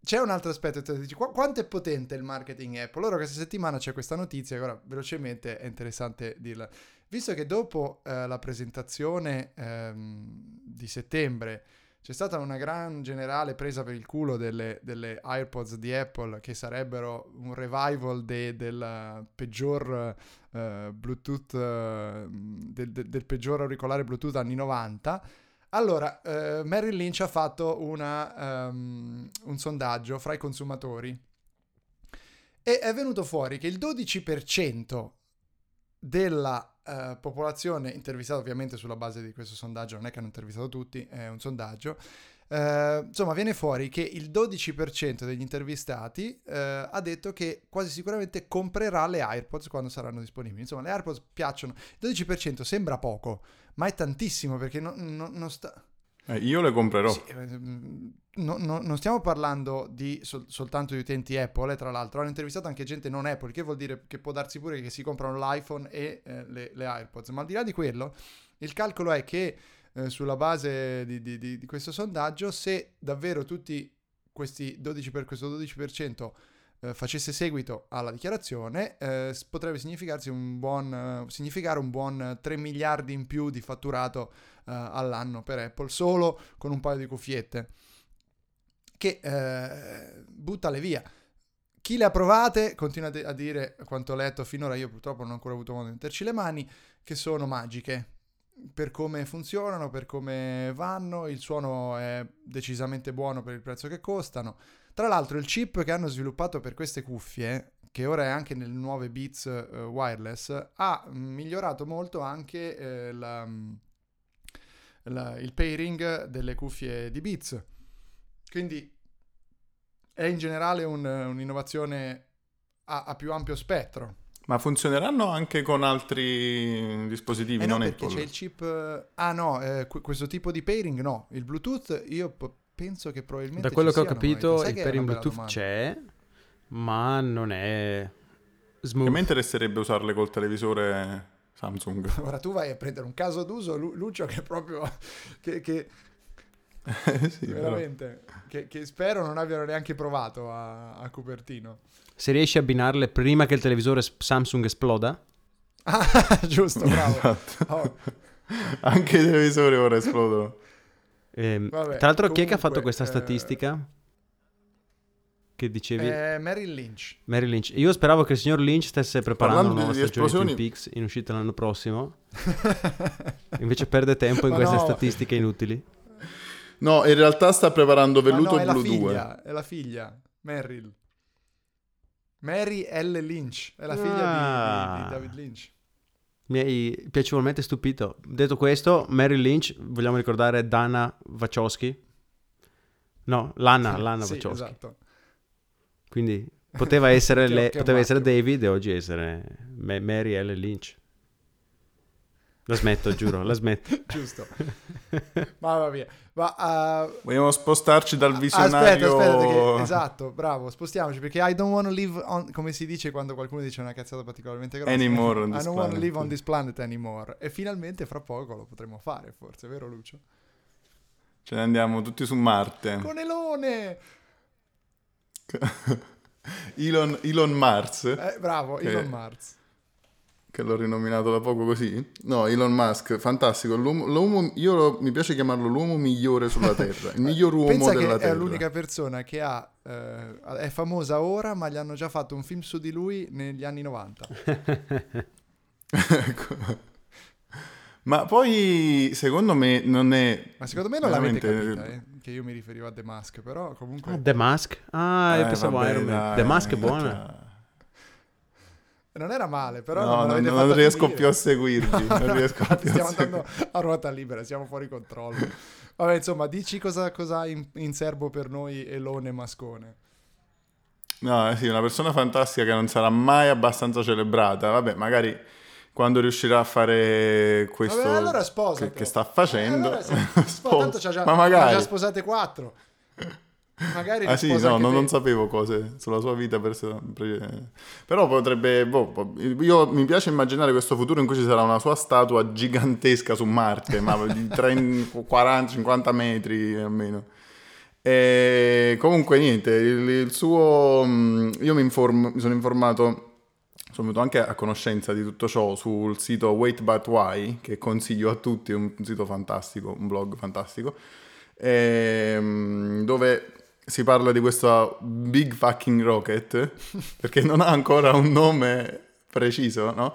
c'è un altro aspetto, tu dici, "Qu- quanto è potente il marketing Apple? Allora questa settimana c'è questa notizia, ora velocemente è interessante dirla. Visto che dopo eh, la presentazione ehm, di settembre c'è stata una gran generale presa per il culo delle, delle AirPods di Apple che sarebbero un revival de- del peggior eh, Bluetooth, eh, del, del- del peggior auricolare Bluetooth anni 90. Allora, eh, Merrill Lynch ha fatto una, ehm, un sondaggio fra i consumatori e è venuto fuori che il 12% della eh, popolazione intervistata ovviamente sulla base di questo sondaggio, non è che hanno intervistato tutti, è un sondaggio, eh, insomma viene fuori che il 12% degli intervistati eh, ha detto che quasi sicuramente comprerà le AirPods quando saranno disponibili. Insomma, le AirPods piacciono. Il 12% sembra poco, ma è tantissimo perché non, non- non sta... Eh, io le comprerò. Sì, ehm, no- no- non stiamo parlando di sol- soltanto di utenti Apple, eh, tra l'altro. Hanno intervistato anche gente non Apple, che vuol dire che può darsi pure che si comprano l'iPhone e eh, le, le AirPods. Ma al di là di quello, il calcolo è che eh, sulla base di, di- di- di questo sondaggio, se davvero tutti questi 12 per questo 12% eh, facesse seguito alla dichiarazione, eh, potrebbe significarsi un buon, significare un buon eh, 3 miliardi in più di fatturato eh, all'anno per Apple, solo con un paio di cuffiette. Che eh, buttale via. Chi le ha provate continua a dire, quanto ho letto finora, io purtroppo non ho ancora avuto modo di metterci le mani, che sono magiche. Per come funzionano, per come vanno, il suono è decisamente buono per il prezzo che costano. Tra l'altro il chip che hanno sviluppato per queste cuffie, che ora è anche nelle nuove Beats eh, wireless, ha migliorato molto anche eh, la, il, il pairing delle cuffie di Beats. Quindi è in generale un, un'innovazione a, a più ampio spettro. Ma funzioneranno anche con altri dispositivi, Eh non no, perché Apple? c'è il chip... Ah no, eh, que- questo tipo di pairing no. Il Bluetooth io p- penso che probabilmente Da quello ci che ho capito, il è pairing Bluetooth domanda? c'è, ma non è Che smooth. mi interesserebbe usarle col televisore Samsung. Ora tu vai a prendere un caso d'uso, Lu- Lucio, che proprio... che, che Eh sì, veramente... Che, che spero non abbiano neanche provato a, a Cupertino. Se riesci a abbinarle prima che il televisore Samsung esploda, Ah, giusto, bravo. Esatto. Oh, Anche i televisori ora esplodono. Ehm, Vabbè, tra l'altro chi è che ha fatto comunque, questa eh, statistica? Che dicevi? eh, Merrill Lynch. Mary Lynch. Io speravo che il signor Lynch stesse preparando una nuova stagione di Twin Peaks in uscita l'anno prossimo. Invece perde tempo in Ma queste no. statistiche inutili. No, in realtà sta preparando Velluto no, Blu 2. figlia, è la figlia, Merrill. Mary L. Lynch, è la figlia di- di, Ah. di David Lynch. Mi hai piacevolmente stupito. Detto questo, Mary Lynch, vogliamo ricordare Dana Wachowski? No, Lana, Lana Sì, Wachowski. esatto. Quindi poteva essere, le- poteva essere. David e oggi essere Ma- Mary L. Lynch. La smetto, giuro, la smetto. Giusto. Ma va via. Ma, uh, Vogliamo spostarci dal Aspetta, visionario... aspetta, che- esatto, bravo, spostiamoci perché I don't want to live on, come si dice quando qualcuno dice una cazzata particolarmente grossa. Anymore on I this don't want to live on this planet anymore. E finalmente fra poco lo potremo fare, forse, vero Lucio? Ce ne andiamo tutti su Marte. Conelone! Elon, Elon Mars, Eh, bravo, Che- Elon Mars. Che l'ho rinominato da poco così. No, Elon Musk, fantastico. L'uomo, l'uomo- io lo- mi piace chiamarlo l'uomo migliore sulla Terra. Il miglior uomo Pensa che della è Terra. l'unica persona che ha, eh, è famosa ora, ma gli hanno già fatto un film su di lui negli anni 90. Ecco. Ma poi, secondo me, non è... Ma secondo me non l'avete veramente- capita, eh, che io mi riferivo a The Mask, però comunque... Ah, The Mask? Ah, io Eh, pensavo vabbè, Iron Man. dai, The Mask è buona. Non era male, però No, non, non, non riesco più a seguirvi. Non riesco più a stiamo seguirvi. andando a ruota libera, siamo fuori controllo. Vabbè, insomma, dici cosa, cosa ha in, in serbo per noi Elone Mascone. No, eh sì, una persona fantastica che non sarà mai abbastanza celebrata. Vabbè, magari quando riuscirà a fare questo Vabbè, allora che, che sta facendo, Eh, allora se- sposa. tanto già, ma magari. già sposate quattro. Magari Ah sì, no, non, non sapevo cose sulla sua vita. perso- pre- Però potrebbe... boh, io mi piace immaginare questo futuro in cui ci sarà una sua statua gigantesca su Marte, ma di 40-50 metri almeno. E comunque niente, il, il suo... mm, Io mi, inform- mi sono informato, sono venuto anche a conoscenza di tutto ciò sul sito Wait But Why, che consiglio a tutti, è un sito fantastico, un blog fantastico, ehm, dove si parla di questo Big Fucking Rocket, perché non ha ancora un nome preciso, no?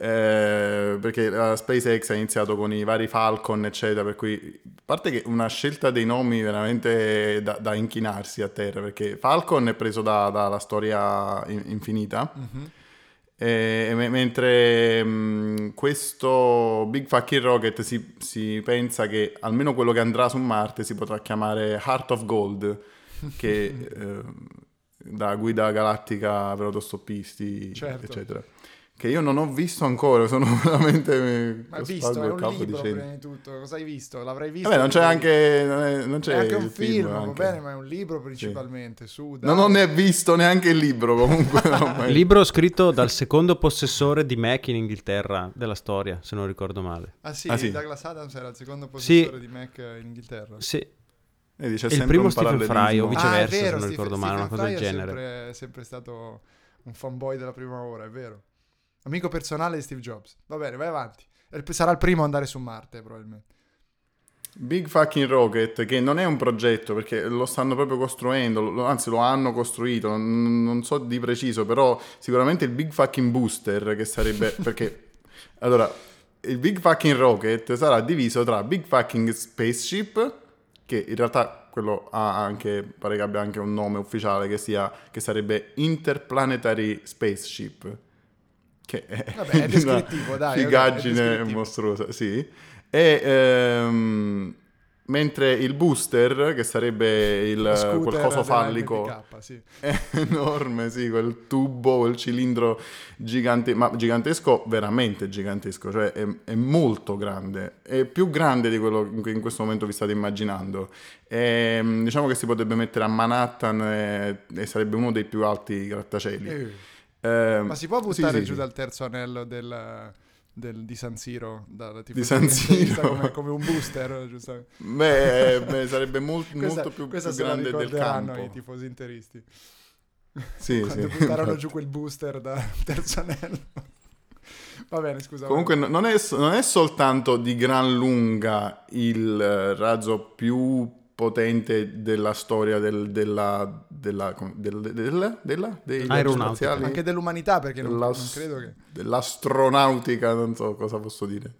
Eh, perché la SpaceX ha iniziato con i vari Falcon, eccetera, per cui a parte che una scelta dei nomi veramente da, da inchinarsi a terra, perché Falcon è preso da- dalla storia in- infinita, Mhm. e, me- mentre mh, questo Big Fucking Rocket si, si pensa che almeno quello che andrà su Marte si potrà chiamare Heart of Gold, che eh, da guida galattica per autostoppisti, Certo. eccetera. Che io non ho visto ancora, sono veramente... Ma hai visto, è un libro dicendo- prima di tutto. Cosa hai visto? L'avrai visto? Vabbè, non c'è anche... Non, è- non c'è È anche un film, va anche. bene, ma è un libro principalmente. Su, dai. Non ho ne visto neanche il libro comunque. no, Libro scritto dal secondo possessore di Mac in Inghilterra della storia, se non ricordo male. Ah sì, Ah, sì. Douglas Adams era il secondo Sì. possessore di Mac in Inghilterra. Sì, Vedi, c'è Il sempre primo un Stephen Fry, o viceversa, ah, è se vero, non ricordo male, una Stephen cosa del Fry è genere. sempre, è sempre stato un fanboy della prima ora, è vero. Amico personale di Steve Jobs. Va bene, vai avanti. E Sarà il primo ad andare su Marte, probabilmente. Big Fucking Rocket, che non è un progetto perché lo stanno proprio costruendo, lo- anzi lo hanno costruito, non, non so di preciso, però sicuramente il Big Fucking Booster che sarebbe... perché allora, il Big Fucking Rocket sarà diviso tra Big Fucking Spaceship, che in realtà quello ha anche, pare che abbia anche un nome ufficiale che sia, che sarebbe Interplanetary Spaceship. che è, Vabbè, è descrittivo, dai, ok, è figaggine descrittivo. mostruosa, sì. E ehm, mentre il booster, che sarebbe il scooter della fallico MPK, sì. è enorme, sì, quel tubo, quel cilindro gigante, ma gigantesco, veramente gigantesco, cioè è, è molto grande, è più grande di quello che in questo momento vi state immaginando. E, mm, diciamo che si potrebbe mettere a Manhattan e, e sarebbe uno dei più alti grattacieli. Eh, Eh, Ma si può buttare sì, giù dal terzo anello del, del- di San Siro? Da, tipo Di San Siro. Come, come un booster, giustamente. Beh, eh, beh, sarebbe molt- Questa, molto più, più grande del campo. i tifosi interisti. Sì, Quando sì, buttarono infatti. giù quel booster da terzo anello. Va bene, scusa. Comunque non è, non è soltanto di gran lunga il eh, razzo più potente della storia del, della, della, del, del- della- dei spaziali, anche dell'umanità, perché non, della- non credo che... dell'astronautica, non so cosa posso dire.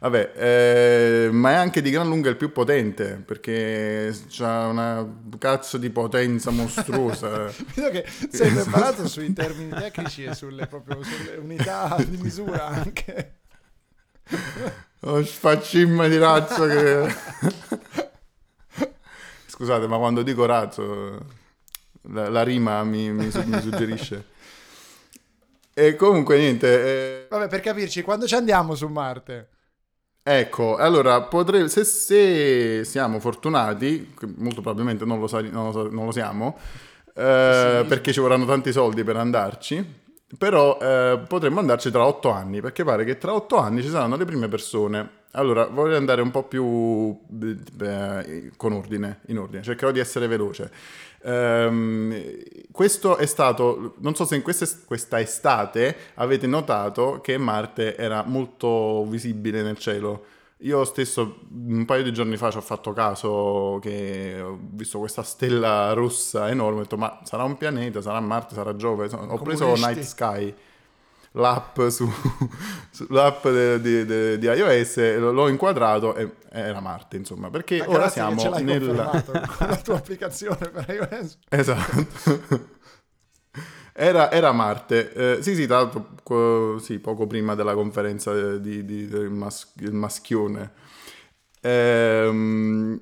Vabbè, eh, ma è anche di gran lunga il più potente, perché ha una cazzo di potenza mostruosa. Vedo che sei preparato sui termini tecnici e sulle, proprio, sulle unità di misura anche. Lo sfaccimma di razzo che... Scusate, ma quando dico razzo, la, la rima mi, mi mi suggerisce. E comunque niente, eh, Vabbè, per capirci, quando ci andiamo su Marte? ecco, allora, potrei, se, se siamo fortunati, molto probabilmente non lo, sa- non lo non lo siamo, eh, perché ci vorranno tanti soldi per andarci, però eh, potremmo andarci tra otto anni, perché pare che tra otto anni ci saranno le prime persone. Allora, voglio andare un po' più eh, con ordine, in ordine, cercherò di essere veloce. Ehm, questo è stato, non so se in questa, questa estate avete notato che Marte era molto visibile nel cielo. Io stesso un paio di giorni fa ci ho fatto caso che ho visto questa stella rossa enorme, ho detto ma sarà un pianeta, sarà Marte, sarà Giove, ho preso Comunisti. Night Sky, l'app, su, su- l'app de- di, di- di iOS, l'ho inquadrato e era Marte insomma, perché Ma ora siamo ce l'hai nel... confermato con la tua applicazione per iOS. Esatto. Era, era Marte, Eh, sì sì, tra l'altro co- sì, poco prima della conferenza di, di- del mas- il maschione. Ehm,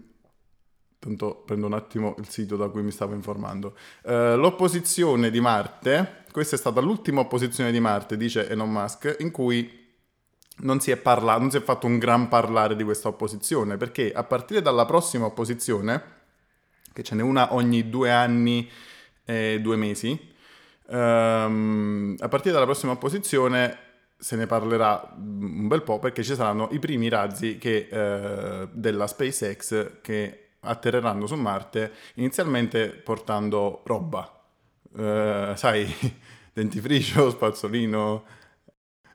tanto prendo un attimo il sito da cui mi stavo informando. Eh, l'opposizione di Marte, questa è stata l'ultima opposizione di Marte, dice Elon Musk, in cui non si è parlato, non si è fatto un gran parlare di questa opposizione, perché a partire dalla prossima opposizione, che ce n'è una ogni due anni e due mesi, ehm, a partire dalla prossima opposizione se ne parlerà un bel po' perché ci saranno i primi razzi che, eh, della SpaceX che atterreranno su Marte, inizialmente portando roba, Eh, sai, dentifricio, spazzolino.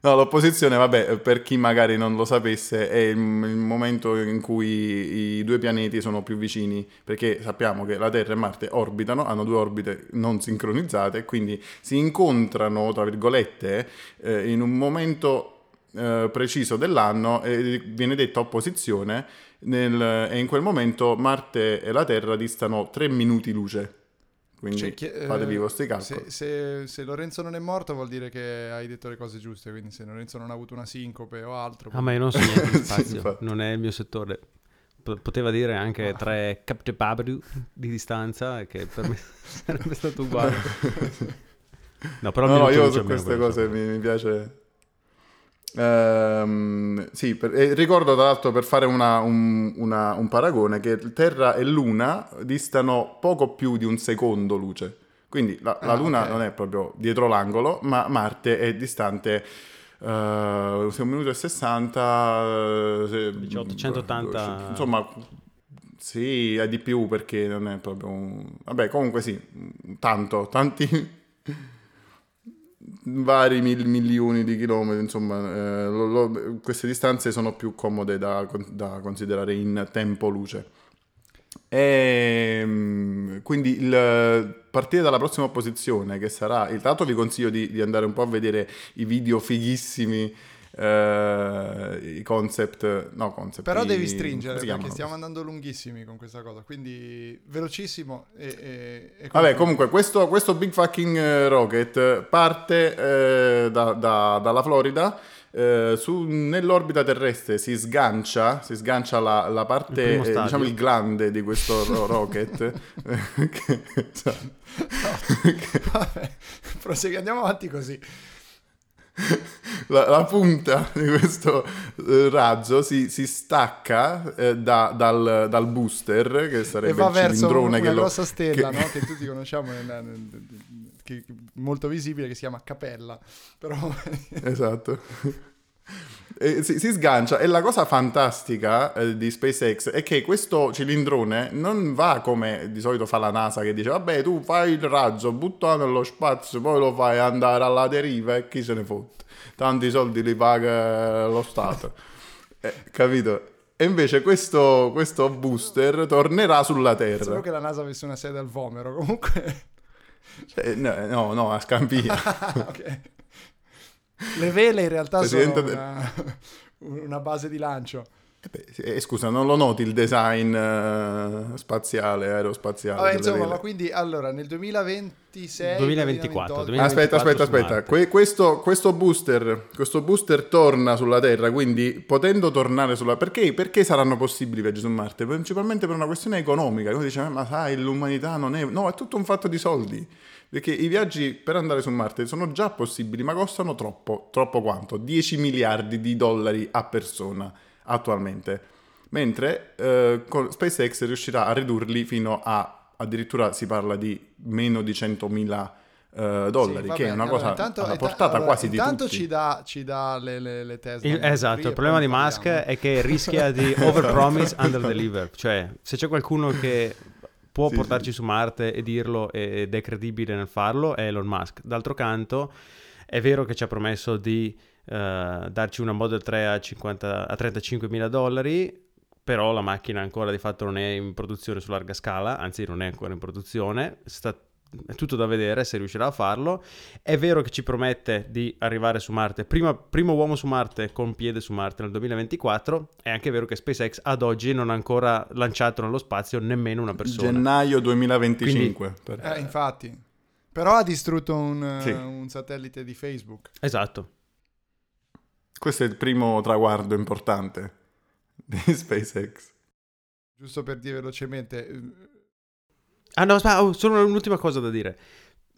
No, l'opposizione, vabbè, per chi magari non lo sapesse, è il, il momento in cui i due pianeti sono più vicini, perché sappiamo che la Terra e Marte orbitano, hanno due orbite non sincronizzate, quindi si incontrano, tra virgolette, eh, in un momento eh, preciso dell'anno e viene detta opposizione, nel- e in quel momento Marte e la Terra distano 3 minuti luce. Quindi Cioè, chi- eh, fatevi i vostri calcoli. Se, se- se Lorenzo non è morto vuol dire che hai detto le cose giuste, quindi se Lorenzo non ha avuto una sincope o altro... Ah, ma io non so niente di Sì, spazio, infatti. non è il mio settore. P- poteva dire anche Ah. tre captepabri di distanza, che per me sarebbe stato uguale. No, però no, io su queste cose mi, mi piace. Ehm, sì, per- e ricordo tra l'altro per fare una- un, una- un paragone che Terra e Luna distano poco più di un secondo luce. Quindi la, la Ah, Luna ok. non è proprio dietro l'angolo, ma Marte è distante eh, se un minuto e 60, eh, se- 18, 180. Insomma, sì, è di più perché non è proprio un... Vabbè, comunque sì, tanto, tanti vari mil- milioni di chilometri, insomma, eh, lo- lo- queste distanze sono più comode da, da considerare in tempo luce. E, mm, quindi il, partire dalla prossima posizione che sarà, intanto vi consiglio di, di andare un po' a vedere i video fighissimi eh, i concept, no concept. Però i- devi stringere perché chiamano? stiamo andando lunghissimi con questa cosa, quindi velocissimo e... e- e Vabbè, comunque, questo, questo Big Fucking eh, Rocket parte eh, da- da- dalla Florida. eh, su- nell'orbita terrestre si sgancia, si sgancia la, la Il parte, primo eh, diciamo il glande di questo ro- rocket. eh, che- Vabbè, prosegui- andiamo avanti così. la, la punta di questo eh, razzo si, si stacca eh, da- dal, dal booster, che sarebbe e va il verso una che lo, grossa stella che- no? che tutti conosciamo nella- nel- che- che- molto visibile che si chiama Capella però Esatto. E si, si sgancia e la cosa fantastica eh, di SpaceX è che questo cilindrone non va come di solito fa la NASA che dice vabbè tu fai il razzo, buttalo nello spazio, poi lo fai andare alla deriva e chi se ne fotte. Tanti soldi li paga lo Stato. Eh, capito? E invece questo, questo booster tornerà sulla Terra. solo che la NASA avesse una sede al Vomero comunque Eh, no, no, no, a Scampia. ok. Le vele in realtà Presidente sono del- una, una base di lancio Eh beh, eh, scusa, non lo noti il design eh, spaziale, aerospaziale? Vabbè, insomma vele? ma quindi allora nel 2026 2024, 2028, 2024 Aspetta, aspetta, aspetta. Que- questo, questo booster, questo booster torna sulla Terra, quindi potendo tornare sulla... Perché, perché saranno possibili i viaggi su Marte? Principalmente per una questione economica. Uno dice, ma sai, l'umanità non è... No, è tutto un fatto di soldi. Perché i viaggi per andare su Marte sono già possibili, ma costano troppo. Troppo quanto? 10 miliardi di dollari a persona attualmente. Mentre eh, con SpaceX riuscirà a ridurli fino a... Addirittura si parla di meno di 100.000 eh, dollari, Sì, che è una Allora, cosa intanto- alla portata allora, quasi di intanto tutti. ci dà, ci dà le, le, le Tesla Il- esatto, 3 il problema di Musk è che rischia di overpromise, underdeliver. Cioè, se c'è qualcuno che può Sì, portarci su Marte e dirlo ed è credibile nel farlo, è Elon Musk. D'altro canto, è vero che ci ha promesso di eh, darci una Model 3 a, 50 a 35 mila dollari, però la macchina ancora di fatto non è in produzione su larga scala, anzi non è ancora in produzione, sta- è tutto da vedere se riuscirà a farlo. È vero che ci promette di arrivare su Marte, prima, primo uomo su Marte con piede su Marte nel 2024, è anche vero che SpaceX ad oggi non ha ancora lanciato nello spazio nemmeno una persona. Gennaio 2025. per- Eh, infatti. Però ha distrutto un, Sì. un satellite di Facebook. Esatto. Questo è il primo traguardo importante di SpaceX. Giusto per dire velocemente, Ah no, aspetta, oh, solo un'ultima cosa da dire.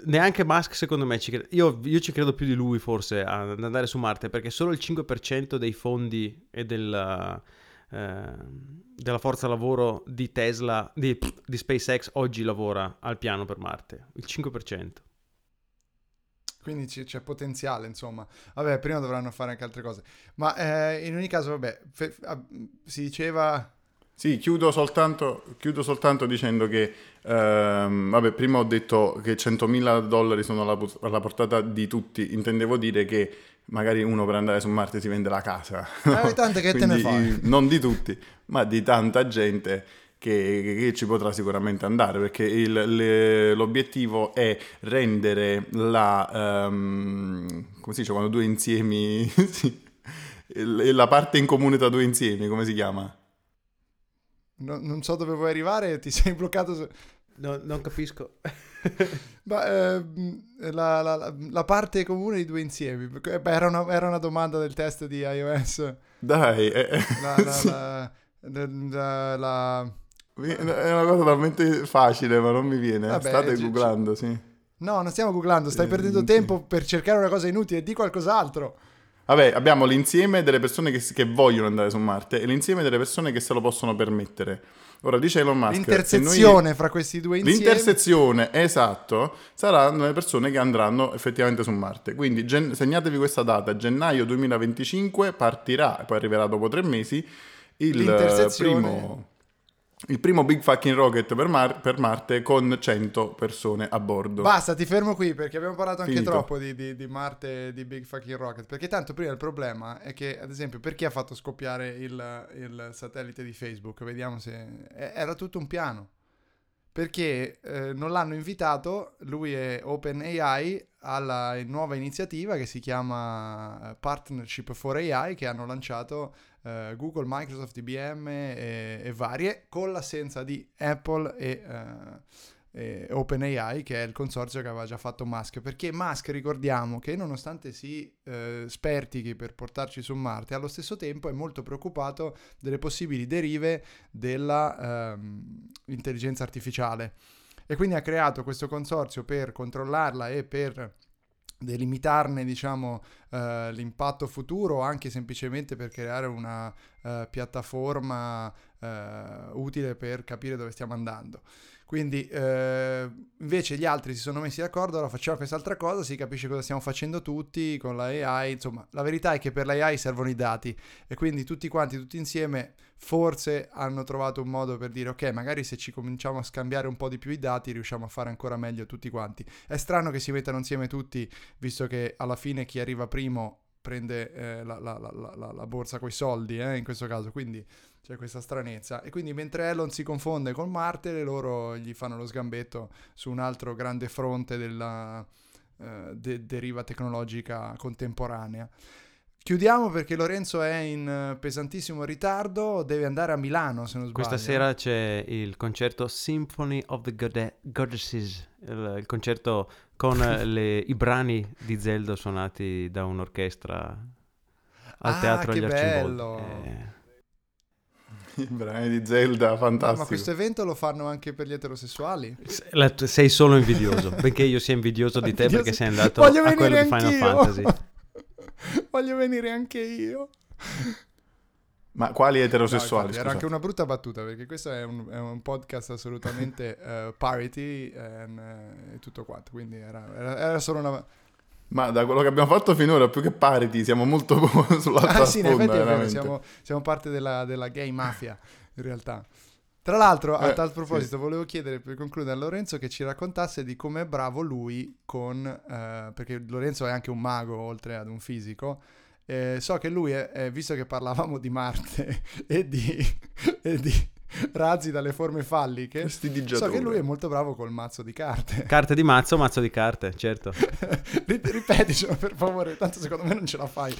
Neanche Musk secondo me ci crede. Io, io ci credo più di lui forse a- ad andare su Marte perché solo il 5% dei fondi e della, eh, della forza lavoro di Tesla, di, di SpaceX oggi lavora al piano per Marte. Il 5%. quindi c- c'è potenziale, insomma. Vabbè, prima dovranno fare anche altre cose. Ma eh, in ogni caso, vabbè, fe- ah, si diceva... Sì, chiudo soltanto, chiudo soltanto dicendo che, ehm, vabbè, prima ho detto che 100.000 dollari sono alla, alla portata di tutti, intendevo dire che magari uno per andare su Marte si vende la casa. Eh, tanto che te ne Quindi, fai? Non di tutti, ma di tanta gente che, che- che ci potrà sicuramente andare, perché il- le- l'obiettivo è rendere la... ehm, come si dice quando due insiemi... sì, la parte in comune tra due insiemi, come si chiama? No- non so dove vuoi arrivare, ti sei bloccato... su- No, non capisco. Ma, ehm, la, la- la- parte comune di due insiemi. Eh, beh, era, una, era una domanda del test di iOS. Dai, eh, eh, La, la, sì. la- la- la- è una cosa talmente facile, ma non mi viene. Vabbè, State ci- googlando, sì. No, non stiamo googlando, stai Eh, perdendo sì. tempo per cercare una cosa inutile, di qualcos'altro. Vabbè, abbiamo l'insieme delle persone che, che vogliono andare su Marte e l'insieme delle persone che se lo possono permettere. Ora dice Elon Musk. se noi- L'intersezione fra questi due insiemi. L'intersezione, esatto, saranno le persone che andranno effettivamente su Marte. Quindi gen- segnatevi questa data, gennaio 2025 partirà, poi arriverà dopo tre mesi, il L'intersezione. primo, il primo Big Fucking Rocket per, Mar- per Marte con 100 persone a bordo. Basta, ti fermo qui perché abbiamo parlato anche Finito. troppo di, di- di Marte e di Big Fucking Rocket. Perché tanto prima il problema è che, ad esempio, perché ha fatto scoppiare il, il satellite di Facebook? Vediamo se... Era tutto un piano. Perché eh, non l'hanno invitato, lui è OpenAI, alla nuova iniziativa che si chiama eh, Partnership for AI che hanno lanciato eh, Google, Microsoft, IBM e, e, varie con l'assenza di Apple e, eh, e, OpenAI che è il consorzio che aveva già fatto Musk. Perché Musk ricordiamo che nonostante si eh, spertichi per portarci su Marte allo stesso tempo è molto preoccupato delle possibili derive dell'intelligenza ehm, artificiale. E quindi ha creato questo consorzio per controllarla e per delimitarne diciamo uh, l'impatto futuro anche semplicemente per creare una uh, piattaforma uh, utile per capire dove stiamo andando quindi eh, invece gli altri si sono messi d'accordo, allora facciamo quest'altra cosa, si capisce cosa stiamo facendo tutti con la AI, insomma la verità è che per la AI servono i dati e quindi tutti quanti, tutti insieme forse hanno trovato un modo per dire ok magari se ci cominciamo a scambiare un po' di più i dati riusciamo a fare ancora meglio tutti quanti. È strano che si mettano insieme tutti visto che alla fine chi arriva primo prende eh, la, la, la, la, borsa con i soldi eh, in questo caso, quindi c'è questa stranezza. E quindi mentre Elon si confonde con Marte, loro gli fanno lo sgambetto su un altro grande fronte della uh, de- deriva tecnologica contemporanea. Chiudiamo perché Lorenzo è in pesantissimo ritardo, deve andare a Milano se non sbaglio. Questa sera c'è il concerto Symphony of the Gode- Goddesses, il, il, concerto con le, i brani di Zelda suonati da un'orchestra al ah, Teatro agli Arcimboldi. Eh, i brani di Zelda, fantastico. Ma questo evento lo fanno anche per gli eterosessuali? Sei solo invidioso, benché io sia invidioso di te perché sei andato Voglio a quello di Final Fantasy. Voglio venire anche io. Ma quali eterosessuali? No, era anche una brutta battuta perché questo è un, è un podcast assolutamente uh, parity and, uh, e tutto quanto. Quindi era, era, era solo una ma da quello che abbiamo fatto finora, più che parity, siamo molto sull'altra ah, sì, sponda, in effetti siamo, siamo, parte della, della, gay mafia, in realtà. Tra l'altro, a eh, tal proposito, sì. volevo chiedere per concludere a Lorenzo che ci raccontasse di come è bravo lui con... Eh, perché Lorenzo è anche un mago, oltre ad un fisico. Eh, so che lui, è, visto che parlavamo di Marte e di, e di razzi dalle forme falliche. So che lui è molto bravo col mazzo di carte. Carte di mazzo, mazzo di carte, certo. Ripeticelo per favore, tanto secondo me non ce la fai.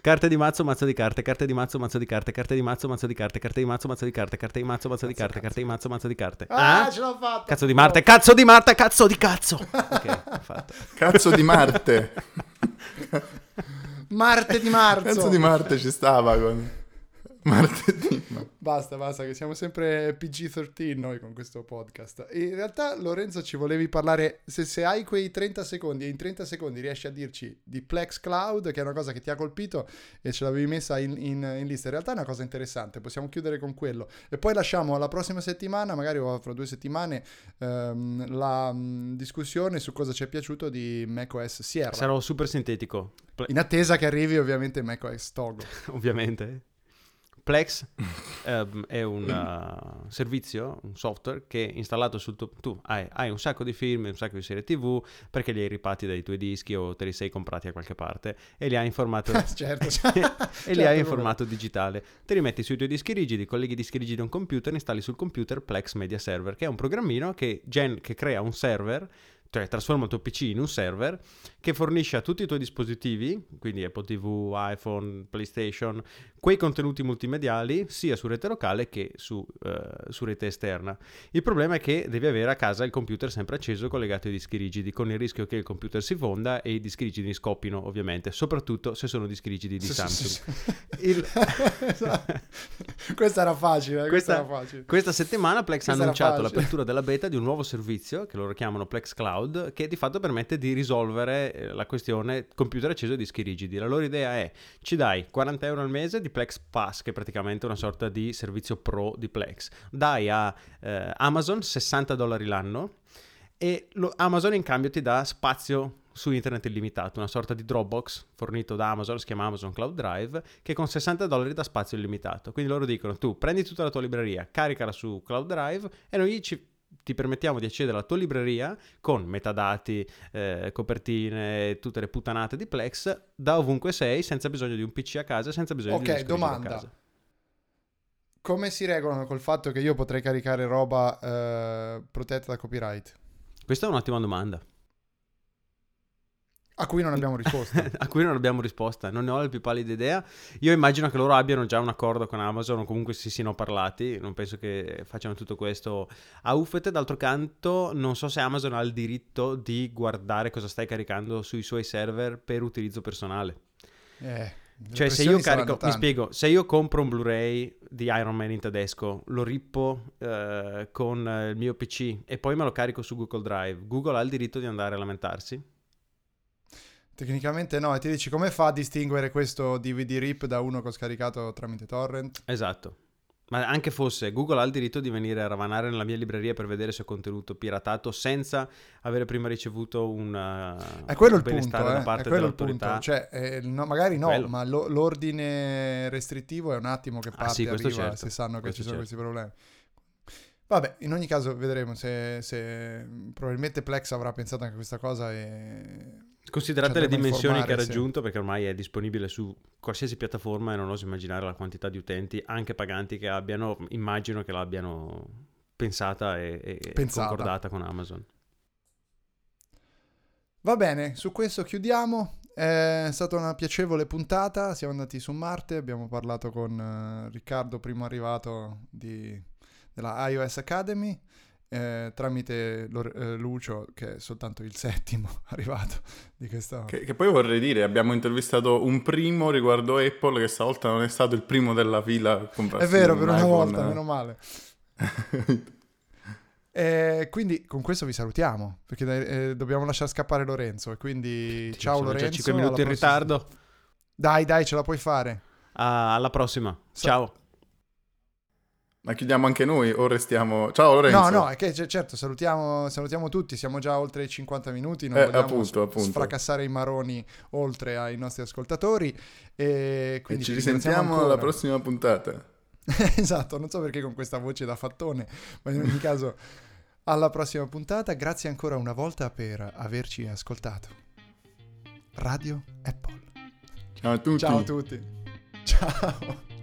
Carte di mazzo, mazzo di carte, carte di mazzo, mazzo di carte, carte di mazzo, mazzo di carte, carte di mazzo, mazzo di carte, carte di mazzo, mazzo di carte, carte di mazzo, mazzo di carte. Ah, ce l'ho fatta! Cazzo di Marte, cazzo di Marte, cazzo di cazzo! Ok, fatto. Cazzo di Marte. Marte di marzo. Cazzo di Marte ci stava con... Martedì. Basta, basta, che siamo sempre PG-13 noi con questo podcast. in realtà, Lorenzo, ci volevi parlare, se, se, hai quei 30 secondi e in 30 secondi riesci a dirci di Plex Cloud, che è una cosa che ti ha colpito e ce l'avevi messa in, in, in lista. In realtà è una cosa interessante, possiamo chiudere con quello. E poi lasciamo alla prossima settimana, magari o fra due settimane, ehm, la mh, mm, discussione su cosa ci è piaciuto di macOS Sierra. Sarò super sintetico. In attesa che arrivi ovviamente macOS Togo. ovviamente. Plex um, è un uh, servizio, un software che installato sul tuo... tu hai, hai, un sacco di film, un sacco di serie tv perché li hai ripati dai tuoi dischi o te li sei comprati a qualche parte e li hai in formato... certo, e certo, li hai in formato digitale. Te li metti sui tuoi dischi rigidi, colleghi i dischi rigidi a un computer, installi sul computer Plex Media Server che è un programmino che, gen- che crea un server cioè trasforma il tuo PC in un server che fornisce a tutti i tuoi dispositivi, quindi Apple TV, iPhone, PlayStation, quei contenuti multimediali sia su rete locale che su, uh, su, rete esterna. Il problema è che devi avere a casa il computer sempre acceso collegato ai dischi rigidi, con il rischio che il computer si fonda e i dischi rigidi scoppino, ovviamente, soprattutto se sono dischi rigidi di Samsung. il... questa era facile, questa, questa, era facile. Questa settimana Plex ha annunciato l'apertura della beta di un nuovo servizio che loro chiamano Plex Cloud, che di fatto permette di risolvere eh, la questione computer acceso e dischi rigidi. La loro idea è ci dai 40 euro al mese di Plex Pass, che è praticamente una sorta di servizio pro di Plex. Dai a eh, Amazon 60 dollari l'anno e lo, Amazon in cambio ti dà spazio su internet illimitato, una sorta di Dropbox fornito da Amazon, si chiama Amazon Cloud Drive, che con 60 dollari dà spazio illimitato. Quindi loro dicono tu prendi tutta la tua libreria, caricala su Cloud Drive e noi ci ti permettiamo di accedere alla tua libreria con metadati, eh, copertine, tutte le puttanate di Plex da ovunque sei, senza bisogno di un PC a casa, senza bisogno okay, di un domanda. a casa. come si regolano col fatto che io potrei caricare roba eh, protetta da copyright? Questa è un'ottima domanda. A cui non abbiamo risposta. a cui non abbiamo risposta, non ne ho la più pallida idea. Io immagino che loro abbiano già un accordo con Amazon o comunque si siano parlati, non penso che facciano tutto questo a uffete. D'altro canto, non so se Amazon ha il diritto di guardare cosa stai caricando sui suoi server per utilizzo personale. Eh, cioè, se io carico, mi spiego, se io compro un Blu-ray di Iron Man in tedesco, lo rippo eh, con il mio PC e poi me lo carico su Google Drive, Google ha il diritto di andare a lamentarsi? Tecnicamente no, e ti dici come fa a distinguere questo DVD RIP da uno che ho scaricato tramite torrent? Esatto. Ma anche fosse, Google ha il diritto di venire a ravanare nella mia libreria per vedere se ho contenuto piratato senza avere prima ricevuto un, è quello il punto, da eh? parte è quello dell'autorità. Il punto. Cioè, eh, no, magari no, quello. ma lo, l'ordine restrittivo è un attimo che parte ah, sì, arriva certo. se sanno che questo ci sono certo. questi problemi. Vabbè, in ogni caso vedremo se, se, probabilmente Plex avrà pensato anche a questa cosa e Considerate le dimensioni che ha raggiunto, sì. perché ormai è disponibile su qualsiasi piattaforma e non oso immaginare la quantità di utenti, anche paganti, che abbiano, immagino che l'abbiano pensata e, e pensata. concordata con Amazon. Va bene, su questo chiudiamo. È stata una piacevole puntata, siamo andati su Marte, abbiamo parlato con uh, Riccardo, primo arrivato di, della iOS Academy eh, tramite eh, Lucio, che è soltanto il settimo arrivato di questa... Che, che, poi vorrei dire, abbiamo intervistato un primo riguardo Apple, che stavolta non è stato il primo della fila. È vero, per una iPhone. volta, meno male. e quindi con questo vi salutiamo, perché eh, dobbiamo lasciare scappare Lorenzo. E quindi sì, ciao Lorenzo. Già 5 minuti in prossima... ritardo. Dai, dai, ce la puoi fare. Uh, alla prossima. Sa- ciao. Ma chiudiamo anche noi o restiamo... Ciao Lorenzo. No, no, è che certo, salutiamo, salutiamo tutti, siamo già oltre i 50 minuti, non eh, vogliamo appunto, appunto. sfracassare i maroni oltre ai nostri ascoltatori. E, quindi e ci risentiamo alla prossima puntata. esatto, non so perché con questa voce da fattone, ma in ogni caso alla prossima puntata. Grazie ancora una volta per averci ascoltato. Radio Apple. Ciao a tutti. Ciao a tutti. Ciao.